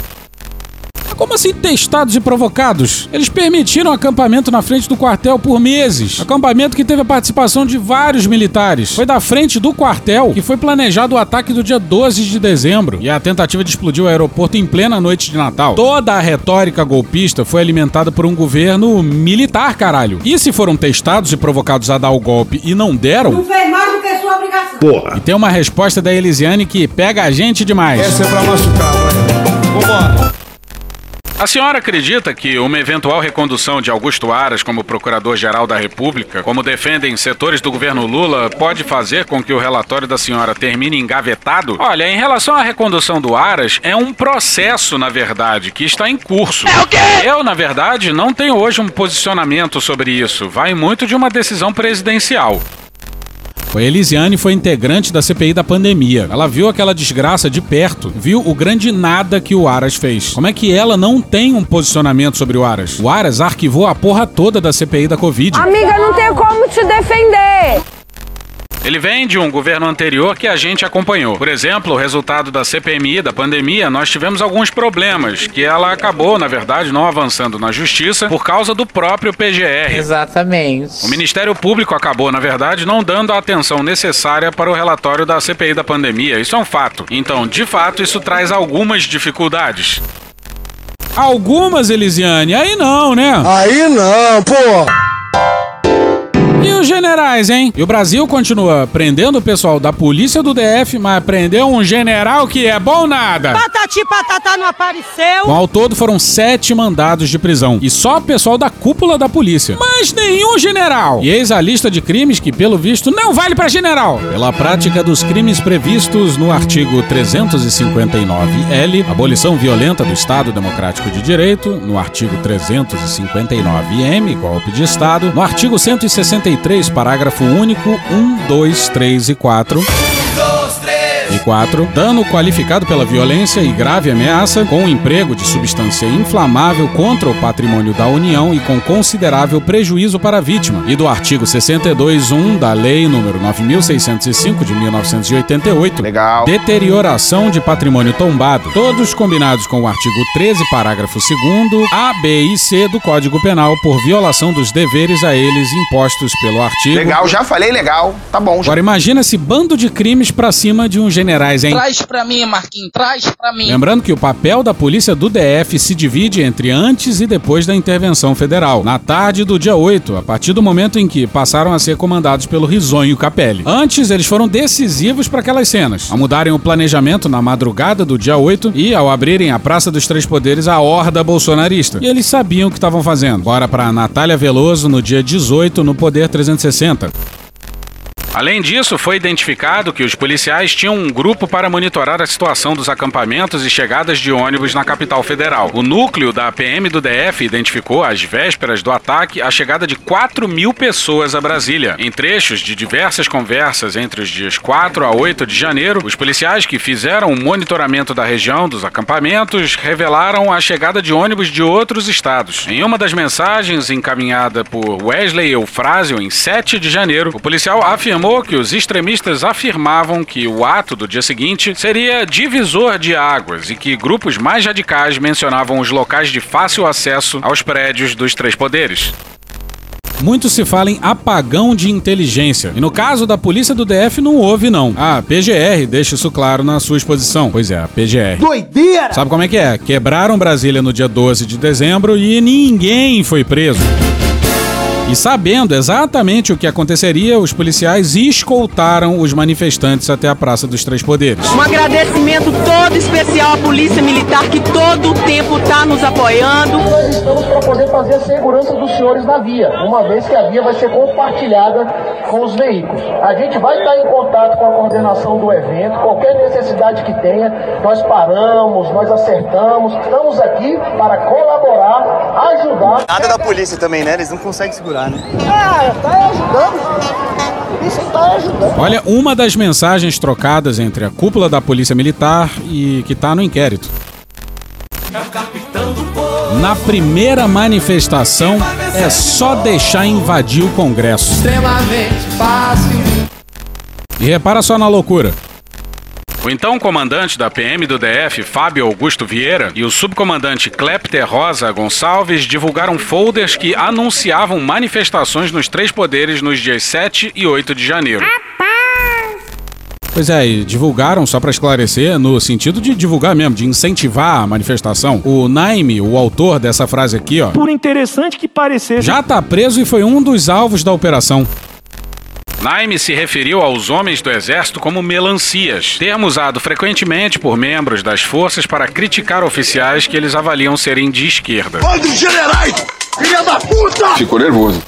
Como assim testados e provocados? Eles permitiram acampamento na frente do quartel por meses. Acampamento que teve a participação de vários militares. Foi da frente do quartel que foi planejado o ataque do dia 12 de dezembro e a tentativa de explodir o aeroporto em plena noite de Natal. Toda a retórica golpista foi alimentada por um governo militar, caralho. E se foram testados e provocados a dar o golpe e não deram?
Não fez mais do que sua obrigação.
Porra. E tem uma resposta da Elisiane que pega a gente demais.
Essa é pra machucar, vai. Vambora.
A senhora acredita que uma eventual recondução de Augusto Aras como Procurador-Geral da República, como defendem setores do governo Lula, pode fazer com que o relatório da senhora termine engavetado? Olha, em relação à recondução do Aras, é um processo, na verdade, que está em curso. É o quê? Eu, na verdade, não tenho hoje um posicionamento sobre isso. Vai muito de uma decisão presidencial.
A Elisiane foi integrante da CPI da pandemia. Ela viu aquela desgraça de perto, viu o grande nada que o Aras fez. Como é que ela não tem um posicionamento sobre o Aras? O Aras arquivou a porra toda da CPI da Covid.
Amiga, não tenho como te defender.
Ele vem de um governo anterior que a gente acompanhou. Por exemplo, o resultado da CPMI, da pandemia, nós tivemos alguns problemas, que ela acabou, na verdade, não avançando na justiça por causa do próprio PGR.
Exatamente.
O Ministério Público acabou, na verdade, não dando a atenção necessária para o relatório da CPI da pandemia. Isso é um fato. Então, de fato, isso traz algumas dificuldades.
Algumas, Elisiane, aí não, né?
Aí não, pô!
Generais, hein? E o Brasil continua prendendo o pessoal da polícia do DF, mas prendeu um general que é bom nada.
Patati patatá não apareceu.
Bom, ao todo foram sete mandados de prisão. E só o pessoal da cúpula da polícia. Mas nenhum general. E eis a lista de crimes que, pelo visto, não vale pra general. Pela prática dos crimes previstos no artigo 359-L, abolição violenta do Estado Democrático de Direito, no artigo 359-M, golpe de Estado, no artigo 163, parágrafo único 1, 2, 3 e 4.
2, 3,
E 4. Dano qualificado pela violência e grave ameaça com o emprego de substância inflamável contra o patrimônio da União e com considerável prejuízo para a vítima. E do artigo 62.1 da Lei número 9605 de 1988.
Legal.
Deterioração de patrimônio tombado. Todos combinados com o artigo 13, parágrafo 2 A, B e C do Código Penal por violação dos deveres a eles impostos pelo artigo.
Legal, já falei legal. Tá bom.
Agora imagina esse bando de crimes pra cima de uns generais, hein?
Traz pra mim, Marquinhos, traz pra mim.
Lembrando que o papel da polícia do DF se divide entre antes e depois da intervenção federal. Na tarde do dia 8, a partir do momento em que passaram a ser comandados pelo Risonho Capelli. Antes, eles foram decisivos para aquelas cenas, ao mudarem o planejamento na madrugada do dia 8 e ao abrirem a Praça dos Três Poderes à horda bolsonarista. E eles sabiam o que estavam fazendo. Bora para Natália Veloso no dia 18 no Poder 360.
Além disso, foi identificado que os policiais tinham um grupo para monitorar a situação dos acampamentos e chegadas de ônibus na capital federal. O núcleo da PM do DF identificou, às vésperas do ataque, a chegada de 4 mil pessoas a Brasília. Em trechos de diversas conversas entre os dias 4 a 8 de janeiro, os policiais que fizeram o monitoramento da região dos acampamentos revelaram a chegada de ônibus de outros estados. Em uma das mensagens encaminhada por Wesley Eufrásio em 7 de janeiro, o policial afirmou que os extremistas afirmavam que o ato do dia seguinte seria divisor de águas e que grupos mais radicais mencionavam os locais de fácil acesso aos prédios dos três poderes.
Muito se fala em apagão de inteligência. E no caso da polícia do DF não houve, não. A PGR deixa isso claro na sua exposição. Pois é, a PGR.
Doideira!
Sabe como é que é? Quebraram Brasília no dia 12 de dezembro e ninguém foi preso. E sabendo exatamente o que aconteceria, os policiais escoltaram os manifestantes até a Praça dos Três Poderes.
Um agradecimento todo especial à Polícia Militar que todo o tempo está nos apoiando.
Nós estamos para poder fazer a segurança dos senhores na via, uma vez que a via vai ser compartilhada com os veículos. A gente vai estar em contato com a coordenação do evento, qualquer necessidade que tenha, nós paramos, nós acertamos. Estamos aqui para colaborar, ajudar.
Nada da polícia também, né? Eles não conseguem segurar, né?
Ah, tá ajudando. Isso tá ajudando.
Olha, uma das mensagens trocadas entre a cúpula da Polícia Militar e que tá no inquérito. Na primeira manifestação, é só deixar invadir o Congresso.
Extremamente fácil.
E repara só na loucura.
O então comandante da PM do DF, Fábio Augusto Vieira, e o subcomandante Klepter Rosa Gonçalves divulgaram folders que anunciavam manifestações nos três poderes nos dias 7 e 8 de janeiro.
Pois é, e divulgaram, só para esclarecer, no sentido de divulgar mesmo, de incentivar a manifestação. O Naime, o autor dessa frase aqui, ó,
Por interessante que parecesse.
já tá preso e foi um dos alvos da operação.
Naime se referiu aos homens do exército como melancias, termo usado frequentemente por membros das forças para criticar oficiais que eles avaliam serem de esquerda.
Bando de generais! Filha da puta!
Ficou nervoso.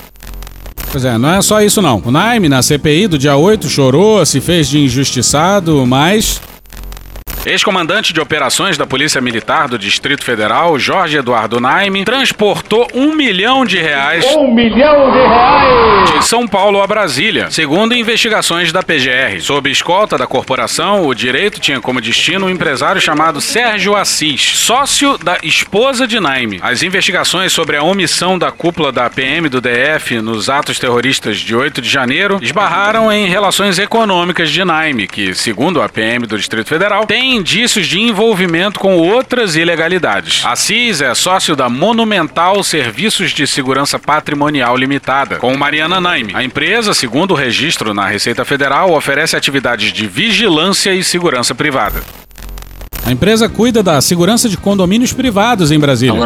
Pois é, não é só isso não. O Naime, na CPI do dia 8, chorou, se fez de injustiçado, mas
Ex-comandante de operações da Polícia Militar do Distrito Federal, Jorge Eduardo Naime, transportou um milhão de reais
Um milhão de reais!
de São Paulo a Brasília, segundo investigações da PGR. Sob escolta da corporação, o direito tinha como destino um empresário chamado Sérgio Assis, sócio da esposa de Naime. As investigações sobre a omissão da cúpula da PM do DF nos atos terroristas de 8 de janeiro esbarraram em relações econômicas de Naime, que, segundo a PM do Distrito Federal, tem indícios de envolvimento com outras ilegalidades. Assis é sócio da Monumental Serviços de Segurança Patrimonial Limitada, com Mariana Naime. A empresa, segundo o registro na Receita Federal, oferece atividades de vigilância e segurança privada.
A empresa cuida da segurança de condomínios privados em Brasília.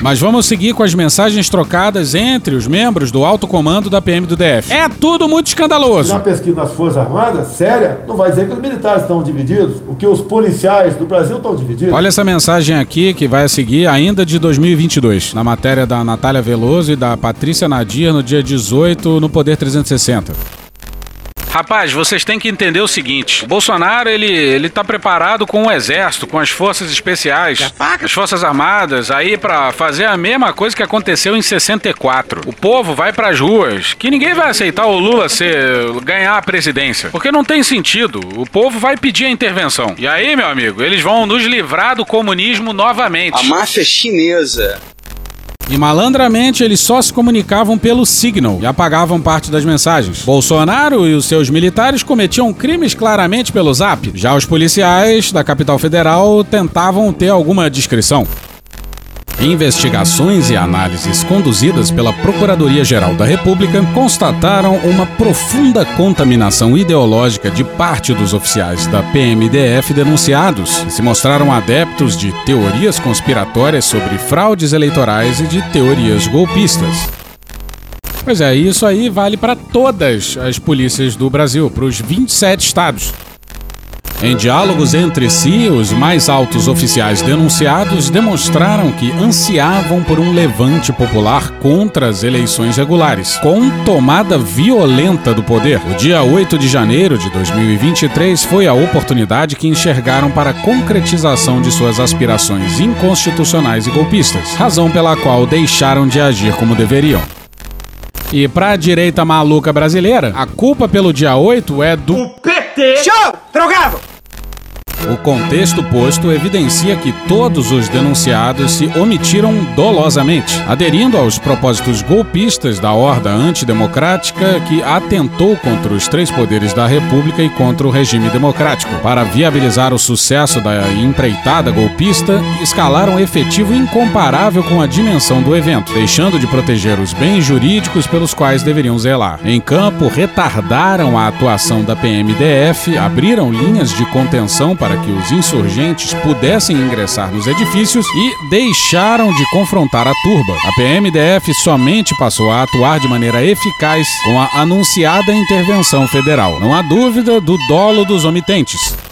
Mas vamos seguir com as mensagens trocadas entre os membros do alto comando da PM do DF. É tudo muito escandaloso.
Uma pesquisa nas Forças Armadas, séria, não vai dizer que os militares estão divididos, o que os policiais do Brasil estão divididos.
Olha essa mensagem aqui que vai seguir ainda de 2022, na matéria da Natália Veloso e da Patrícia Nadir no dia 18 no Poder 360. Rapaz, vocês têm que entender o seguinte: o Bolsonaro ele, ele tá preparado com o exército, com as forças especiais, as forças armadas, aí pra fazer a mesma coisa que aconteceu em 64. O povo vai pras ruas, que ninguém vai aceitar o Lula ser ganhar a presidência, porque não tem sentido. O povo vai pedir a intervenção. E aí, meu amigo, eles vão nos livrar do comunismo novamente.
A máfia chinesa.
E malandramente eles só se comunicavam pelo Signal e apagavam parte das mensagens. Bolsonaro e os seus militares cometiam crimes claramente pelo Zap. Já os policiais da capital federal tentavam ter alguma discrição. Investigações e análises conduzidas pela Procuradoria-Geral da República constataram uma profunda contaminação ideológica de parte dos oficiais da PMDF denunciados, que se mostraram adeptos de teorias conspiratórias sobre fraudes eleitorais e de teorias golpistas. Pois é, isso aí vale para todas as polícias do Brasil, para os 27 estados. Em diálogos entre si, os mais altos oficiais denunciados demonstraram que ansiavam por um levante popular contra as eleições regulares, com tomada violenta do poder. O dia 8 de janeiro de 2023 foi a oportunidade que enxergaram para a concretização de suas aspirações inconstitucionais e golpistas, razão pela qual deixaram de agir como deveriam. E para a direita maluca brasileira, a culpa pelo dia 8 é do
PT. Show! Drogado!
O contexto posto evidencia que todos os denunciados se omitiram dolosamente, aderindo aos propósitos golpistas da horda antidemocrática que atentou contra os três poderes da República e contra o regime democrático. Para viabilizar o sucesso da empreitada golpista, escalaram efetivo incomparável com a dimensão do evento, deixando de proteger os bens jurídicos pelos quais deveriam zelar. Em campo, retardaram a atuação da PMDF, abriram linhas de contenção para que os insurgentes pudessem ingressar nos edifícios e deixaram de confrontar a turba. A PMDF somente passou a atuar de maneira eficaz com a anunciada intervenção federal. Não há dúvida do dolo dos omitentes.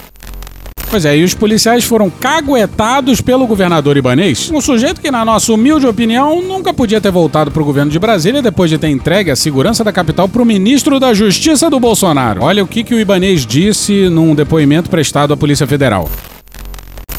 Pois é, e os policiais foram caguetados pelo governador Ibanês, um sujeito que, na nossa humilde opinião, nunca podia ter voltado para o governo de Brasília depois de ter entregue a segurança da capital para o ministro da Justiça do Bolsonaro. Olha o que, que o Ibanês disse num depoimento prestado à Polícia Federal.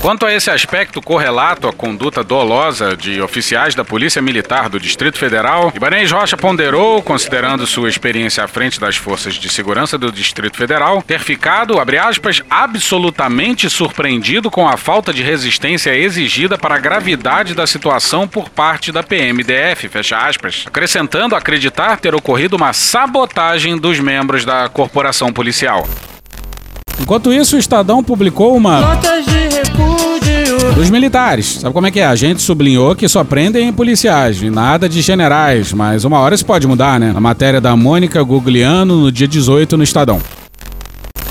Quanto a esse aspecto correlato à conduta dolosa de oficiais da Polícia Militar do Distrito Federal, Ibanez Rocha ponderou, considerando sua experiência à frente das forças de segurança do Distrito Federal, ter ficado, abre aspas, absolutamente surpreendido com a falta de resistência exigida para a gravidade da situação por parte da PMDF, fecha aspas, acrescentando acreditar ter ocorrido uma sabotagem dos membros da corporação policial. Enquanto isso, o Estadão publicou uma.
Notas de repúdio.
Dos militares. Sabe como é que é? A gente sublinhou que só prendem policiais e nada de generais, mas uma hora isso pode mudar, né? Na matéria da Mônica Gugliano, no dia 18, no Estadão.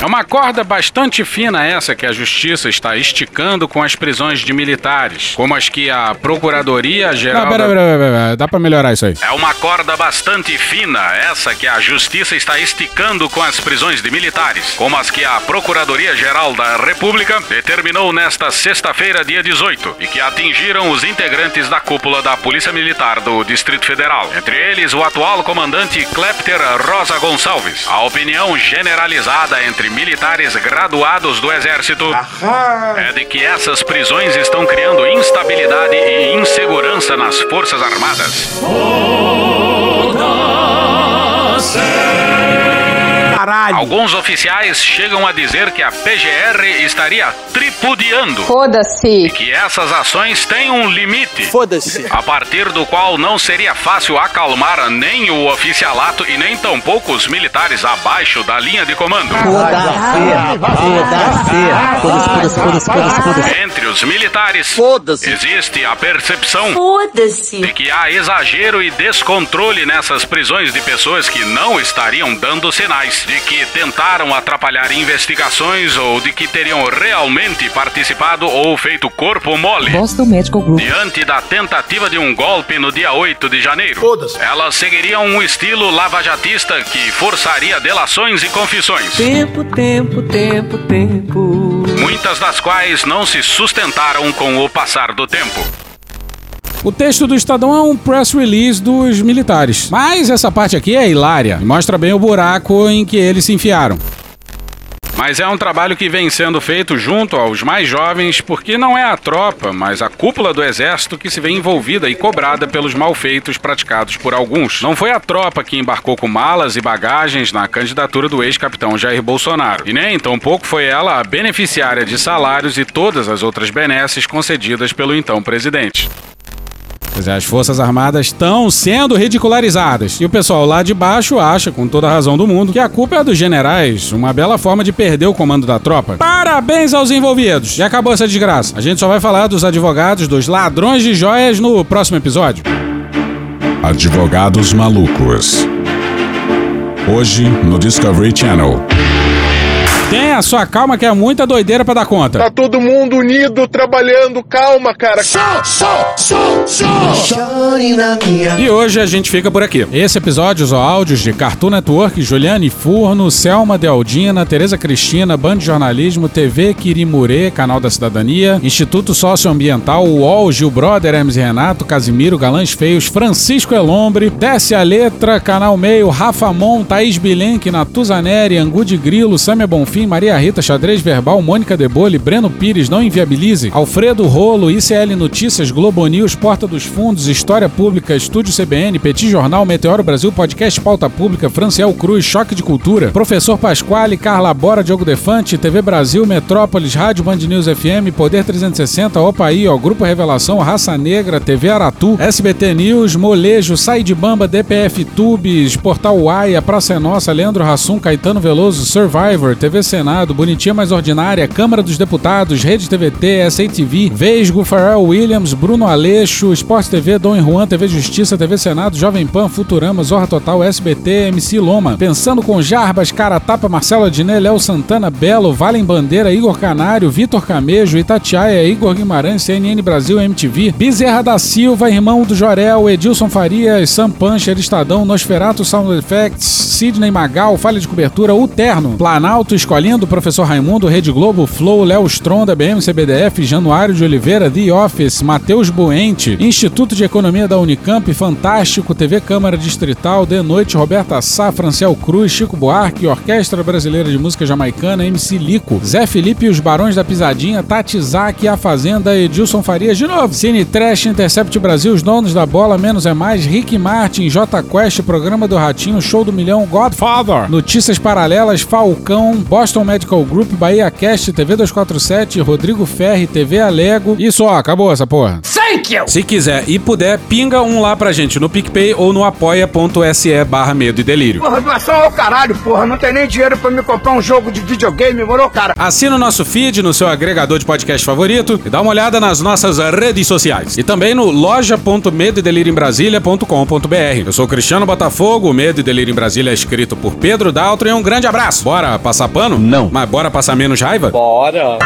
É uma corda bastante fina essa que a justiça está esticando com as prisões de militares, como as que a Procuradoria Geral.
Não, pera, pera, pera, pera, dá pra melhorar isso aí.
É uma corda bastante fina essa que a justiça está esticando com as prisões de militares, como as que a Procuradoria Geral da República determinou nesta sexta-feira, dia 18, e que atingiram os integrantes da cúpula da Polícia Militar do Distrito Federal. Entre eles, o atual comandante Klepter Rosa Gonçalves. A opinião generalizada entre militares graduados do Exército. É de que essas prisões estão criando instabilidade e insegurança nas Forças Armadas.
Caralho.
Alguns oficiais chegam a dizer que a PGR estaria tripudiando.
Foda-se.
E que essas ações têm um limite.
Foda-se.
A partir do qual não seria fácil acalmar nem o oficialato e nem tampouco os militares abaixo da linha de comando. Entre os militares, existe a percepção de que há exagero e descontrole nessas prisões de pessoas que não estariam dando sinais de que tentaram atrapalhar investigações ou de que teriam realmente participado ou feito corpo mole.
Boston Medical Group.
Diante da tentativa de um golpe no dia 8 de janeiro, elas seguiriam um estilo lavajatista que forçaria delações e confissões.
Tempo, tempo, tempo, tempo.
Muitas das quais não se sustentaram com o passar do tempo.
O texto do Estadão é um press release dos militares. Mas essa parte aqui é hilária e mostra bem o buraco em que eles se enfiaram.
Mas é um trabalho que vem sendo feito junto aos mais jovens, porque não é a tropa, mas a cúpula do exército que se vê envolvida e cobrada pelos malfeitos praticados por alguns. Não foi a tropa que embarcou com malas e bagagens na candidatura do ex-capitão Jair Bolsonaro. E nem tampouco foi ela a beneficiária de salários e todas as outras benesses concedidas pelo então presidente.
Pois é, as Forças Armadas estão sendo ridicularizadas. E o pessoal lá de baixo acha, com toda a razão do mundo, que a culpa é dos generais. Uma bela forma de perder o comando da tropa. Parabéns aos envolvidos! E acabou essa desgraça. A gente só vai falar dos advogados dos ladrões de joias no próximo episódio.
Advogados Malucos. Hoje no Discovery Channel.
Tenha sua calma que é muita doideira pra dar conta.
Tá todo mundo unido, trabalhando, calma, cara. Só, só, só,
só. E hoje a gente fica por aqui. Esse episódio usou áudios de Cartoon Network, Juliane Furno, Selma Dealdina, Tereza Cristina, Band de Jornalismo, TV Quirimurê, Canal da Cidadania, Instituto Socioambiental, UOL, Gil Brother, Hermes Renato, Casimiro, Galãs Feios, Francisco Elombre, Desce a Letra, Canal Meio, Rafa Mon, Thaís Bilenque, Natuzaneri, Angu de Grilo, Samia Bonfim, Maria Rita, Xadrez Verbal, Mônica Debole, Breno Pires, Não Inviabilize, Alfredo Rolo, ICL Notícias, Globo News, Porta dos Fundos, História Pública, Estúdio CBN, Petit Jornal, Meteoro Brasil, Podcast Pauta Pública, Franciel Cruz, Choque de Cultura, Professor Pasquale, Carla Bora, Diogo Defante, TV Brasil, Metrópolis, Rádio Band News FM, Poder 360, Opaí, ó, Grupo Revelação, Raça Negra, TV Aratu, SBT News, Molejo, Sai de Bamba, DPF Tubes, Portal Uaia, Praça é Nossa, Leandro Rassum, Caetano Veloso, Survivor, TV Senado, Bonitinha Mais Ordinária, Câmara dos Deputados, Rede TVT, SATV, Vesgo, Pharrell Williams, Bruno Aleixo, Esporte TV, Dom Juan, TV Justiça, TV Senado, Jovem Pan, Futurama, Zorra Total, SBT, MC Loma, Pensando com Jarbas, Cara Tapa, Marcelo Adnet, Léo Santana, Belo, Valem Bandeira, Igor Canário, Vitor Camejo, Itatiaia, Igor Guimarães, CNN Brasil, MTV, Bezerra da Silva, Irmão do Jorel, Edilson Farias, Sam Puncher, Estadão, Nosferato Sound Effects, Sidney Magal, Falha de Cobertura, O Terno, Planalto, Escolinha do Professor Raimundo, Rede Globo, Flow, Léo Stronda, BM, CBDF, Januário de Oliveira, The Office, Matheus Buente, Instituto de Economia da Unicamp, Fantástico, TV Câmara Distrital, De Noite, Roberta Sá, Franciel Cruz, Chico Buarque, Orquestra Brasileira de Música Jamaicana, MC Lico, Zé Felipe e os Barões da Pisadinha, Tati Zaki, A Fazenda, Edilson Farias de novo, Cine Trash, Intercept Brasil, Os Donos da Bola, Menos é Mais, Rick Martin, J Quest, Programa do Ratinho, Show do Milhão, Godfather, Notícias Paralelas, Falcão, Boston Boston Medical Group, Bahia Cast, TV 247, Rodrigo Ferri, TV Alego. Isso, ó, acabou essa porra.
Thank you!
Se quiser e puder, pinga um lá pra gente no PicPay ou no apoia.se barra medo e delírio.
Porra, doação ao caralho, porra. Não tem nem dinheiro pra me comprar um jogo de videogame, moro, cara?
Assina o nosso feed no seu agregador de podcast favorito e dá uma olhada nas nossas redes sociais. E também no loja.medoedelirioembrasilha.com.br. Eu sou Cristiano Botafogo, o Medo e Delírio em Brasília é escrito por Pedro Daltro e um grande abraço. Bora passar pano?
Não.
Mas bora passar menos raiva?
Bora.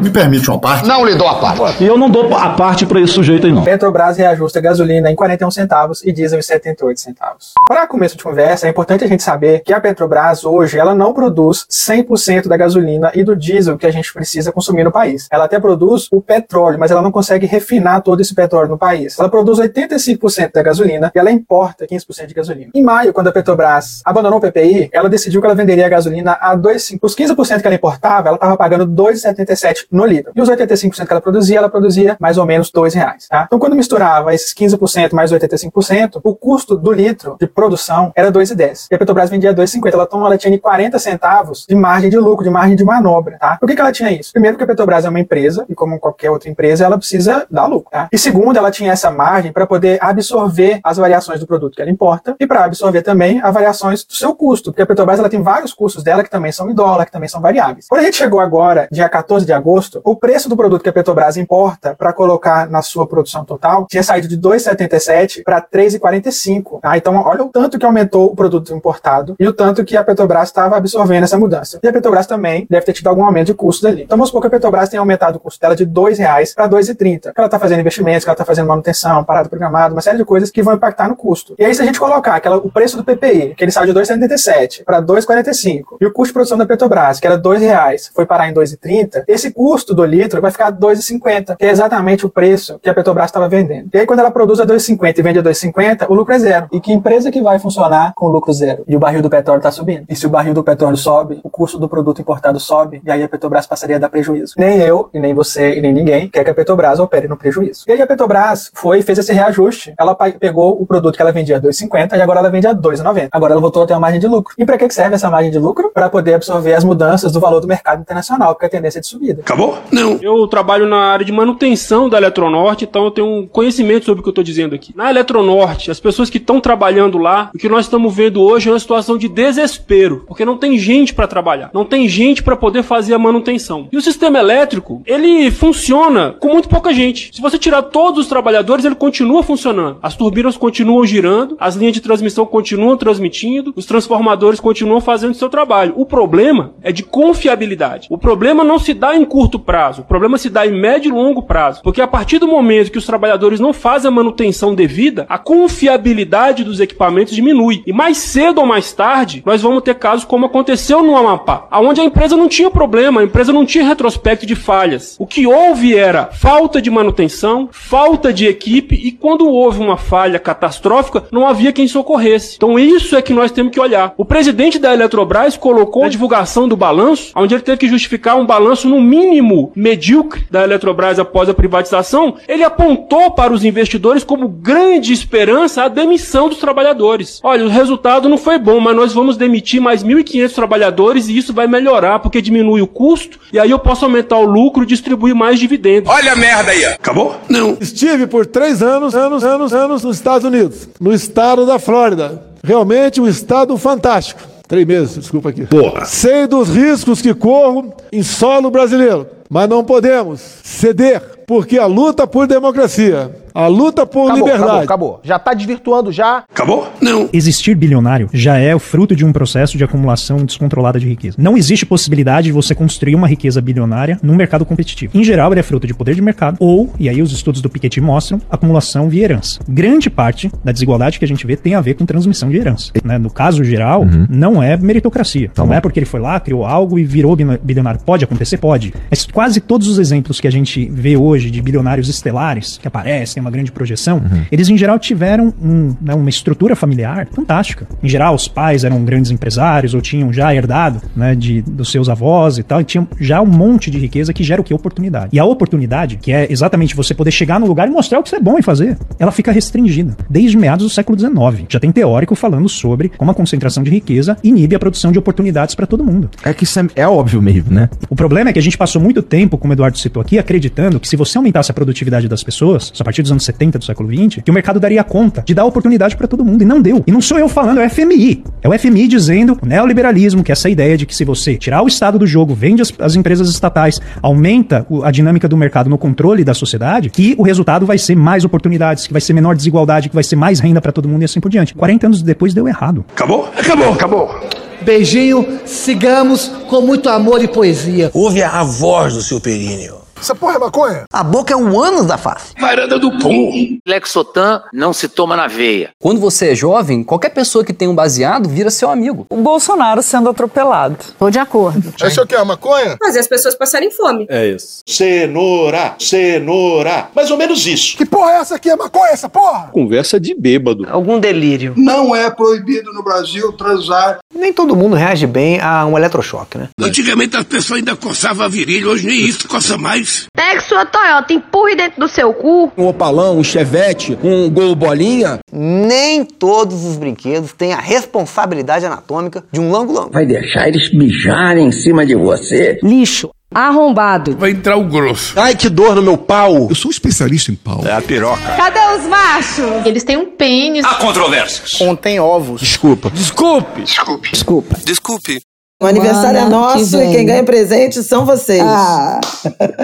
Me permite uma parte?
Não lhe dou a parte.
E eu não dou a parte pra esse sujeito aí, não.
Petrobras reajusta gasolina em 41 centavos e diesel em 78 centavos. Para começo de conversa, é importante a gente saber que a Petrobras hoje ela não produz 100% da gasolina e do diesel que a gente precisa consumir no país. Ela até produz o petróleo, mas ela não consegue refinar todo esse petróleo no país. Ela produz 85% da gasolina e ela importa 15% de gasolina. Em maio, quando a Petrobras abandonou o PPI, ela decidiu que ela venderia a gasolina a 2,5. Os 15% que ela importava, ela estava pagando 2,77 no litro. E os 85% que ela produzia, ela produzia mais ou menos R$ reais. Tá? Então, quando misturava esses 15% mais 85%, o custo do litro de produção era 2,10. E a Petrobras vendia 2,50. Ela, então, ela tinha 40 centavos de margem de lucro, de margem de manobra. Tá? Por que, que ela tinha isso? Primeiro, porque a Petrobras é uma empresa, e como qualquer outra empresa, ela precisa dar lucro. Tá? E segundo, ela tinha essa margem para poder absorver as variações do produto que ela importa e para absorver também as variações do seu custo. Porque a Petrobras ela tem vários custos dela que também são em dólar, que também são variáveis. Quando a gente chegou agora, dia 14 de agosto, o preço do produto que a Petrobras importa para colocar na sua produção total tinha saído de 2,77 para 3,45. Tá? Então, olha o tanto que aumentou o produto importado e o tanto que a Petrobras estava absorvendo essa mudança. E a Petrobras também deve ter tido algum aumento de custo dali. Então, vamos supor que a Petrobras tenha aumentado o custo dela de R$ reais para 2,30. Ela está fazendo investimentos, que ela está fazendo manutenção, parada programada, uma série de coisas que vão impactar no custo. E aí, se a gente colocar aquela, o preço do PPI, que ele saiu de 2,77 para 2,45, e o custo de produção da Petrobras, que era R$ reais, foi parar em 2,30, esse custo custo do litro vai ficar R$ 2,50, que é exatamente o preço que a Petrobras estava vendendo. E aí, quando ela produz a 2,50 e vende a 2,50, o lucro é zero. E que empresa que vai funcionar com lucro zero? E o barril do petróleo está subindo. E se o barril do petróleo sobe, o custo do produto importado sobe, e aí a Petrobras passaria a dar prejuízo. Nem eu, e nem você, e nem ninguém quer que a Petrobras opere no prejuízo. E aí a Petrobras foi e fez esse reajuste. Ela pegou o produto que ela vendia a 2,50 e agora ela vende a 2,90. Agora ela voltou a ter uma margem de lucro. E para que serve essa margem de lucro? Para poder absorver as mudanças do valor do mercado internacional, porque a tendência é de subida.
Acabou? Não. Eu trabalho na área de manutenção da Eletronorte, então eu tenho um conhecimento sobre o que eu estou dizendo aqui. Na Eletronorte, as pessoas que estão trabalhando lá, o que nós estamos vendo hoje é uma situação de desespero, porque não tem gente para trabalhar, não tem gente para poder fazer a manutenção. E o sistema elétrico, ele funciona com muito pouca gente. Se você tirar todos os trabalhadores, ele continua funcionando. As turbinas continuam girando, as linhas de transmissão continuam transmitindo, os transformadores continuam fazendo o seu trabalho. O problema é de confiabilidade. O problema não se dá em curto prazo, o problema se dá em médio e longo prazo. Porque a partir do momento que os trabalhadores não fazem a manutenção devida, a confiabilidade dos equipamentos diminui. E mais cedo ou mais tarde, nós vamos ter casos como aconteceu no Amapá, onde a empresa não tinha problema, a empresa não tinha retrospecto de falhas. O que houve era falta de manutenção, falta de equipe e quando houve uma falha catastrófica, não havia quem socorresse. Então isso é que nós temos que olhar. O presidente da Eletrobras colocou a divulgação do balanço, onde ele teve que justificar um balanço no mínimo medíocre da Eletrobras após a privatização. Ele apontou para os investidores como grande esperança a demissão dos trabalhadores. Olha, o resultado não foi bom, mas nós vamos demitir mais 1.500 trabalhadores e isso vai melhorar porque diminui o custo e aí eu posso aumentar o lucro e distribuir mais dividendos.
Olha a merda aí. Acabou?
Não. Estive por três anos, anos, anos, anos nos Estados Unidos, no estado da Flórida. Realmente um estado fantástico. Três meses, desculpa aqui.
Porra.
Sei dos riscos que corro em solo brasileiro, mas não podemos ceder, porque a luta por democracia A luta por
acabou,
liberdade.
Acabou, acabou. Já tá desvirtuando já.
Acabou? Não.
Existir bilionário já é o fruto de um processo de acumulação descontrolada de riqueza. Não existe possibilidade de você construir uma riqueza bilionária num mercado competitivo. Em geral, ele é fruto de poder de mercado ou, e aí os estudos do Piketty mostram, acumulação via herança. Grande parte da desigualdade que a gente vê tem a ver com transmissão de herança. Né? No caso geral, não é meritocracia. não é porque ele foi lá, criou algo e virou bilionário. Pode acontecer? Pode. Mas quase todos os exemplos que a gente vê hoje de bilionários estelares que aparecem, uma grande projeção, eles em geral tiveram um, né, uma estrutura familiar fantástica. Em geral, os pais eram grandes empresários ou tinham já herdado né, de, dos seus avós e tal, e tinham já um monte de riqueza que gera o que? Oportunidade. E a oportunidade, que é exatamente você poder chegar no lugar e mostrar o que você é bom em fazer, ela fica restringida. Desde meados do século XIX. Já tem teórico falando sobre como a concentração de riqueza inibe a produção de oportunidades para todo mundo.
É que isso é, é óbvio mesmo, né?
O problema é que a gente passou muito tempo, como o Eduardo citou aqui, acreditando que se você aumentasse a produtividade das pessoas, a partir dos anos 70 do século XX, que o mercado daria conta de dar oportunidade para todo mundo. E não deu. E não sou eu falando, é o FMI. É o FMI dizendo o neoliberalismo, que é essa ideia de que se você tirar o Estado do jogo, vende as, as empresas estatais, aumenta o, a dinâmica do mercado no controle da sociedade, que o resultado vai ser mais oportunidades, que vai ser menor desigualdade, que vai ser mais renda para todo mundo e assim por diante. 40 anos depois deu errado.
Acabou? Acabou. Acabou.
Beijinho, sigamos com muito amor e poesia.
Ouve a voz do seu períneo.
Essa porra é maconha?
A boca é um ânus da face.
Varanda do pum.
Lexotan não se toma na veia.
Quando você é jovem, qualquer pessoa que tem um baseado vira seu amigo.
O Bolsonaro sendo atropelado.
Tô de acordo.
Isso aqui é maconha?
Fazer as pessoas passarem fome.
É isso. Cenoura, cenoura. Mais ou menos isso.
Que porra é essa aqui? É maconha essa porra?
Conversa de bêbado.
Algum delírio.
Não é proibido no Brasil transar.
Nem todo mundo reage bem a um eletrochoque, né?
Antigamente as pessoas ainda coçavam a virilha, hoje nem isso coça mais.
Pegue sua Toyota, empurre dentro do seu cu.
Um opalão, um chevette, um gol bolinha.
Nem todos os brinquedos têm a responsabilidade anatômica de um lango-lango.
Vai deixar eles mijarem em cima de você?
Lixo. Arrombado.
Vai entrar o grosso.
Ai, que dor no meu pau.
Eu sou especialista em pau.
É a piroca.
Cadê os machos?
Eles têm um pênis.
Há controvérsias.
Contém ovos.
Desculpa.
Desculpe. Desculpe.
Desculpa.
Desculpe.
O aniversário é nosso que e quem ganha presente são vocês.
Ah,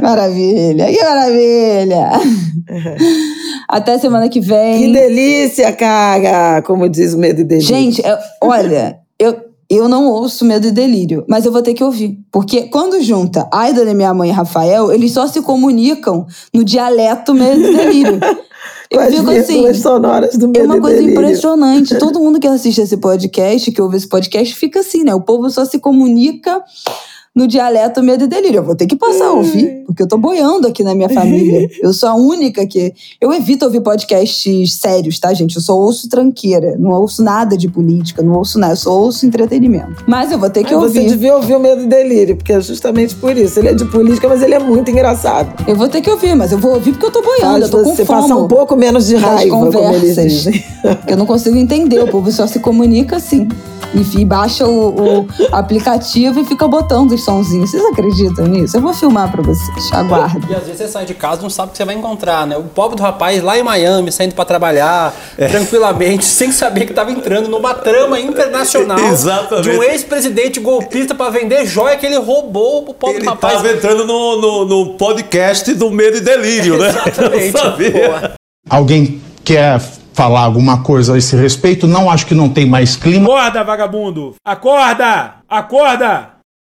maravilha, que maravilha. Até semana que vem.
Que delícia, cara! Como diz o Medo e Delírio.
Gente, eu- olha, eu, eu não ouço Medo e Delírio, mas eu vou ter que ouvir. Porque quando junta Aida, da minha mãe e Rafael, eles só se comunicam no dialeto Medo e Delírio. Eu
as
fico assim.
sonoras do
É
Medo
uma coisa
Delírio.
impressionante. Todo mundo que assiste esse podcast, que ouve esse podcast, fica assim, né? O povo só se comunica no dialeto Medo e Delírio. Eu vou ter que passar a ouvir, porque eu tô boiando aqui na minha família. Eu sou a única que. Eu evito ouvir podcasts sérios, tá, gente? Eu só ouço tranqueira. Não ouço nada de política, não ouço nada. Eu só ouço entretenimento. Mas eu vou ter que ouvir.
Você devia ouvir o Medo e Delírio, porque é justamente por isso. Ele é de política, mas ele é muito engraçado.
Eu vou ter que ouvir, mas eu vou ouvir porque eu tô boiando.
Faz
eu tô com
você
fome.
passar um pouco menos de raiva, como eles
conversas.
dizem.
Eu não consigo entender. O povo só se comunica assim. Enfim, baixa o, o aplicativo e fica botando os sonzinhos. Vocês acreditam nisso? Eu vou filmar pra vocês. Aguardo.
E às vezes você sai de casa e não sabe o que você vai encontrar, né? O pobre do rapaz lá em Miami, saindo pra trabalhar tranquilamente, sem saber que tava entrando numa trama internacional
Exatamente.
de um ex-presidente golpista pra vender joia que ele roubou o pobre
Ele
rapaz.
tava entrando no, no, no podcast do Medo e Delírio, né?
Exatamente.
Alguém quer falar alguma coisa a esse respeito? Não acho que não tem mais clima.
Acorda, vagabundo! Acorda! Acorda!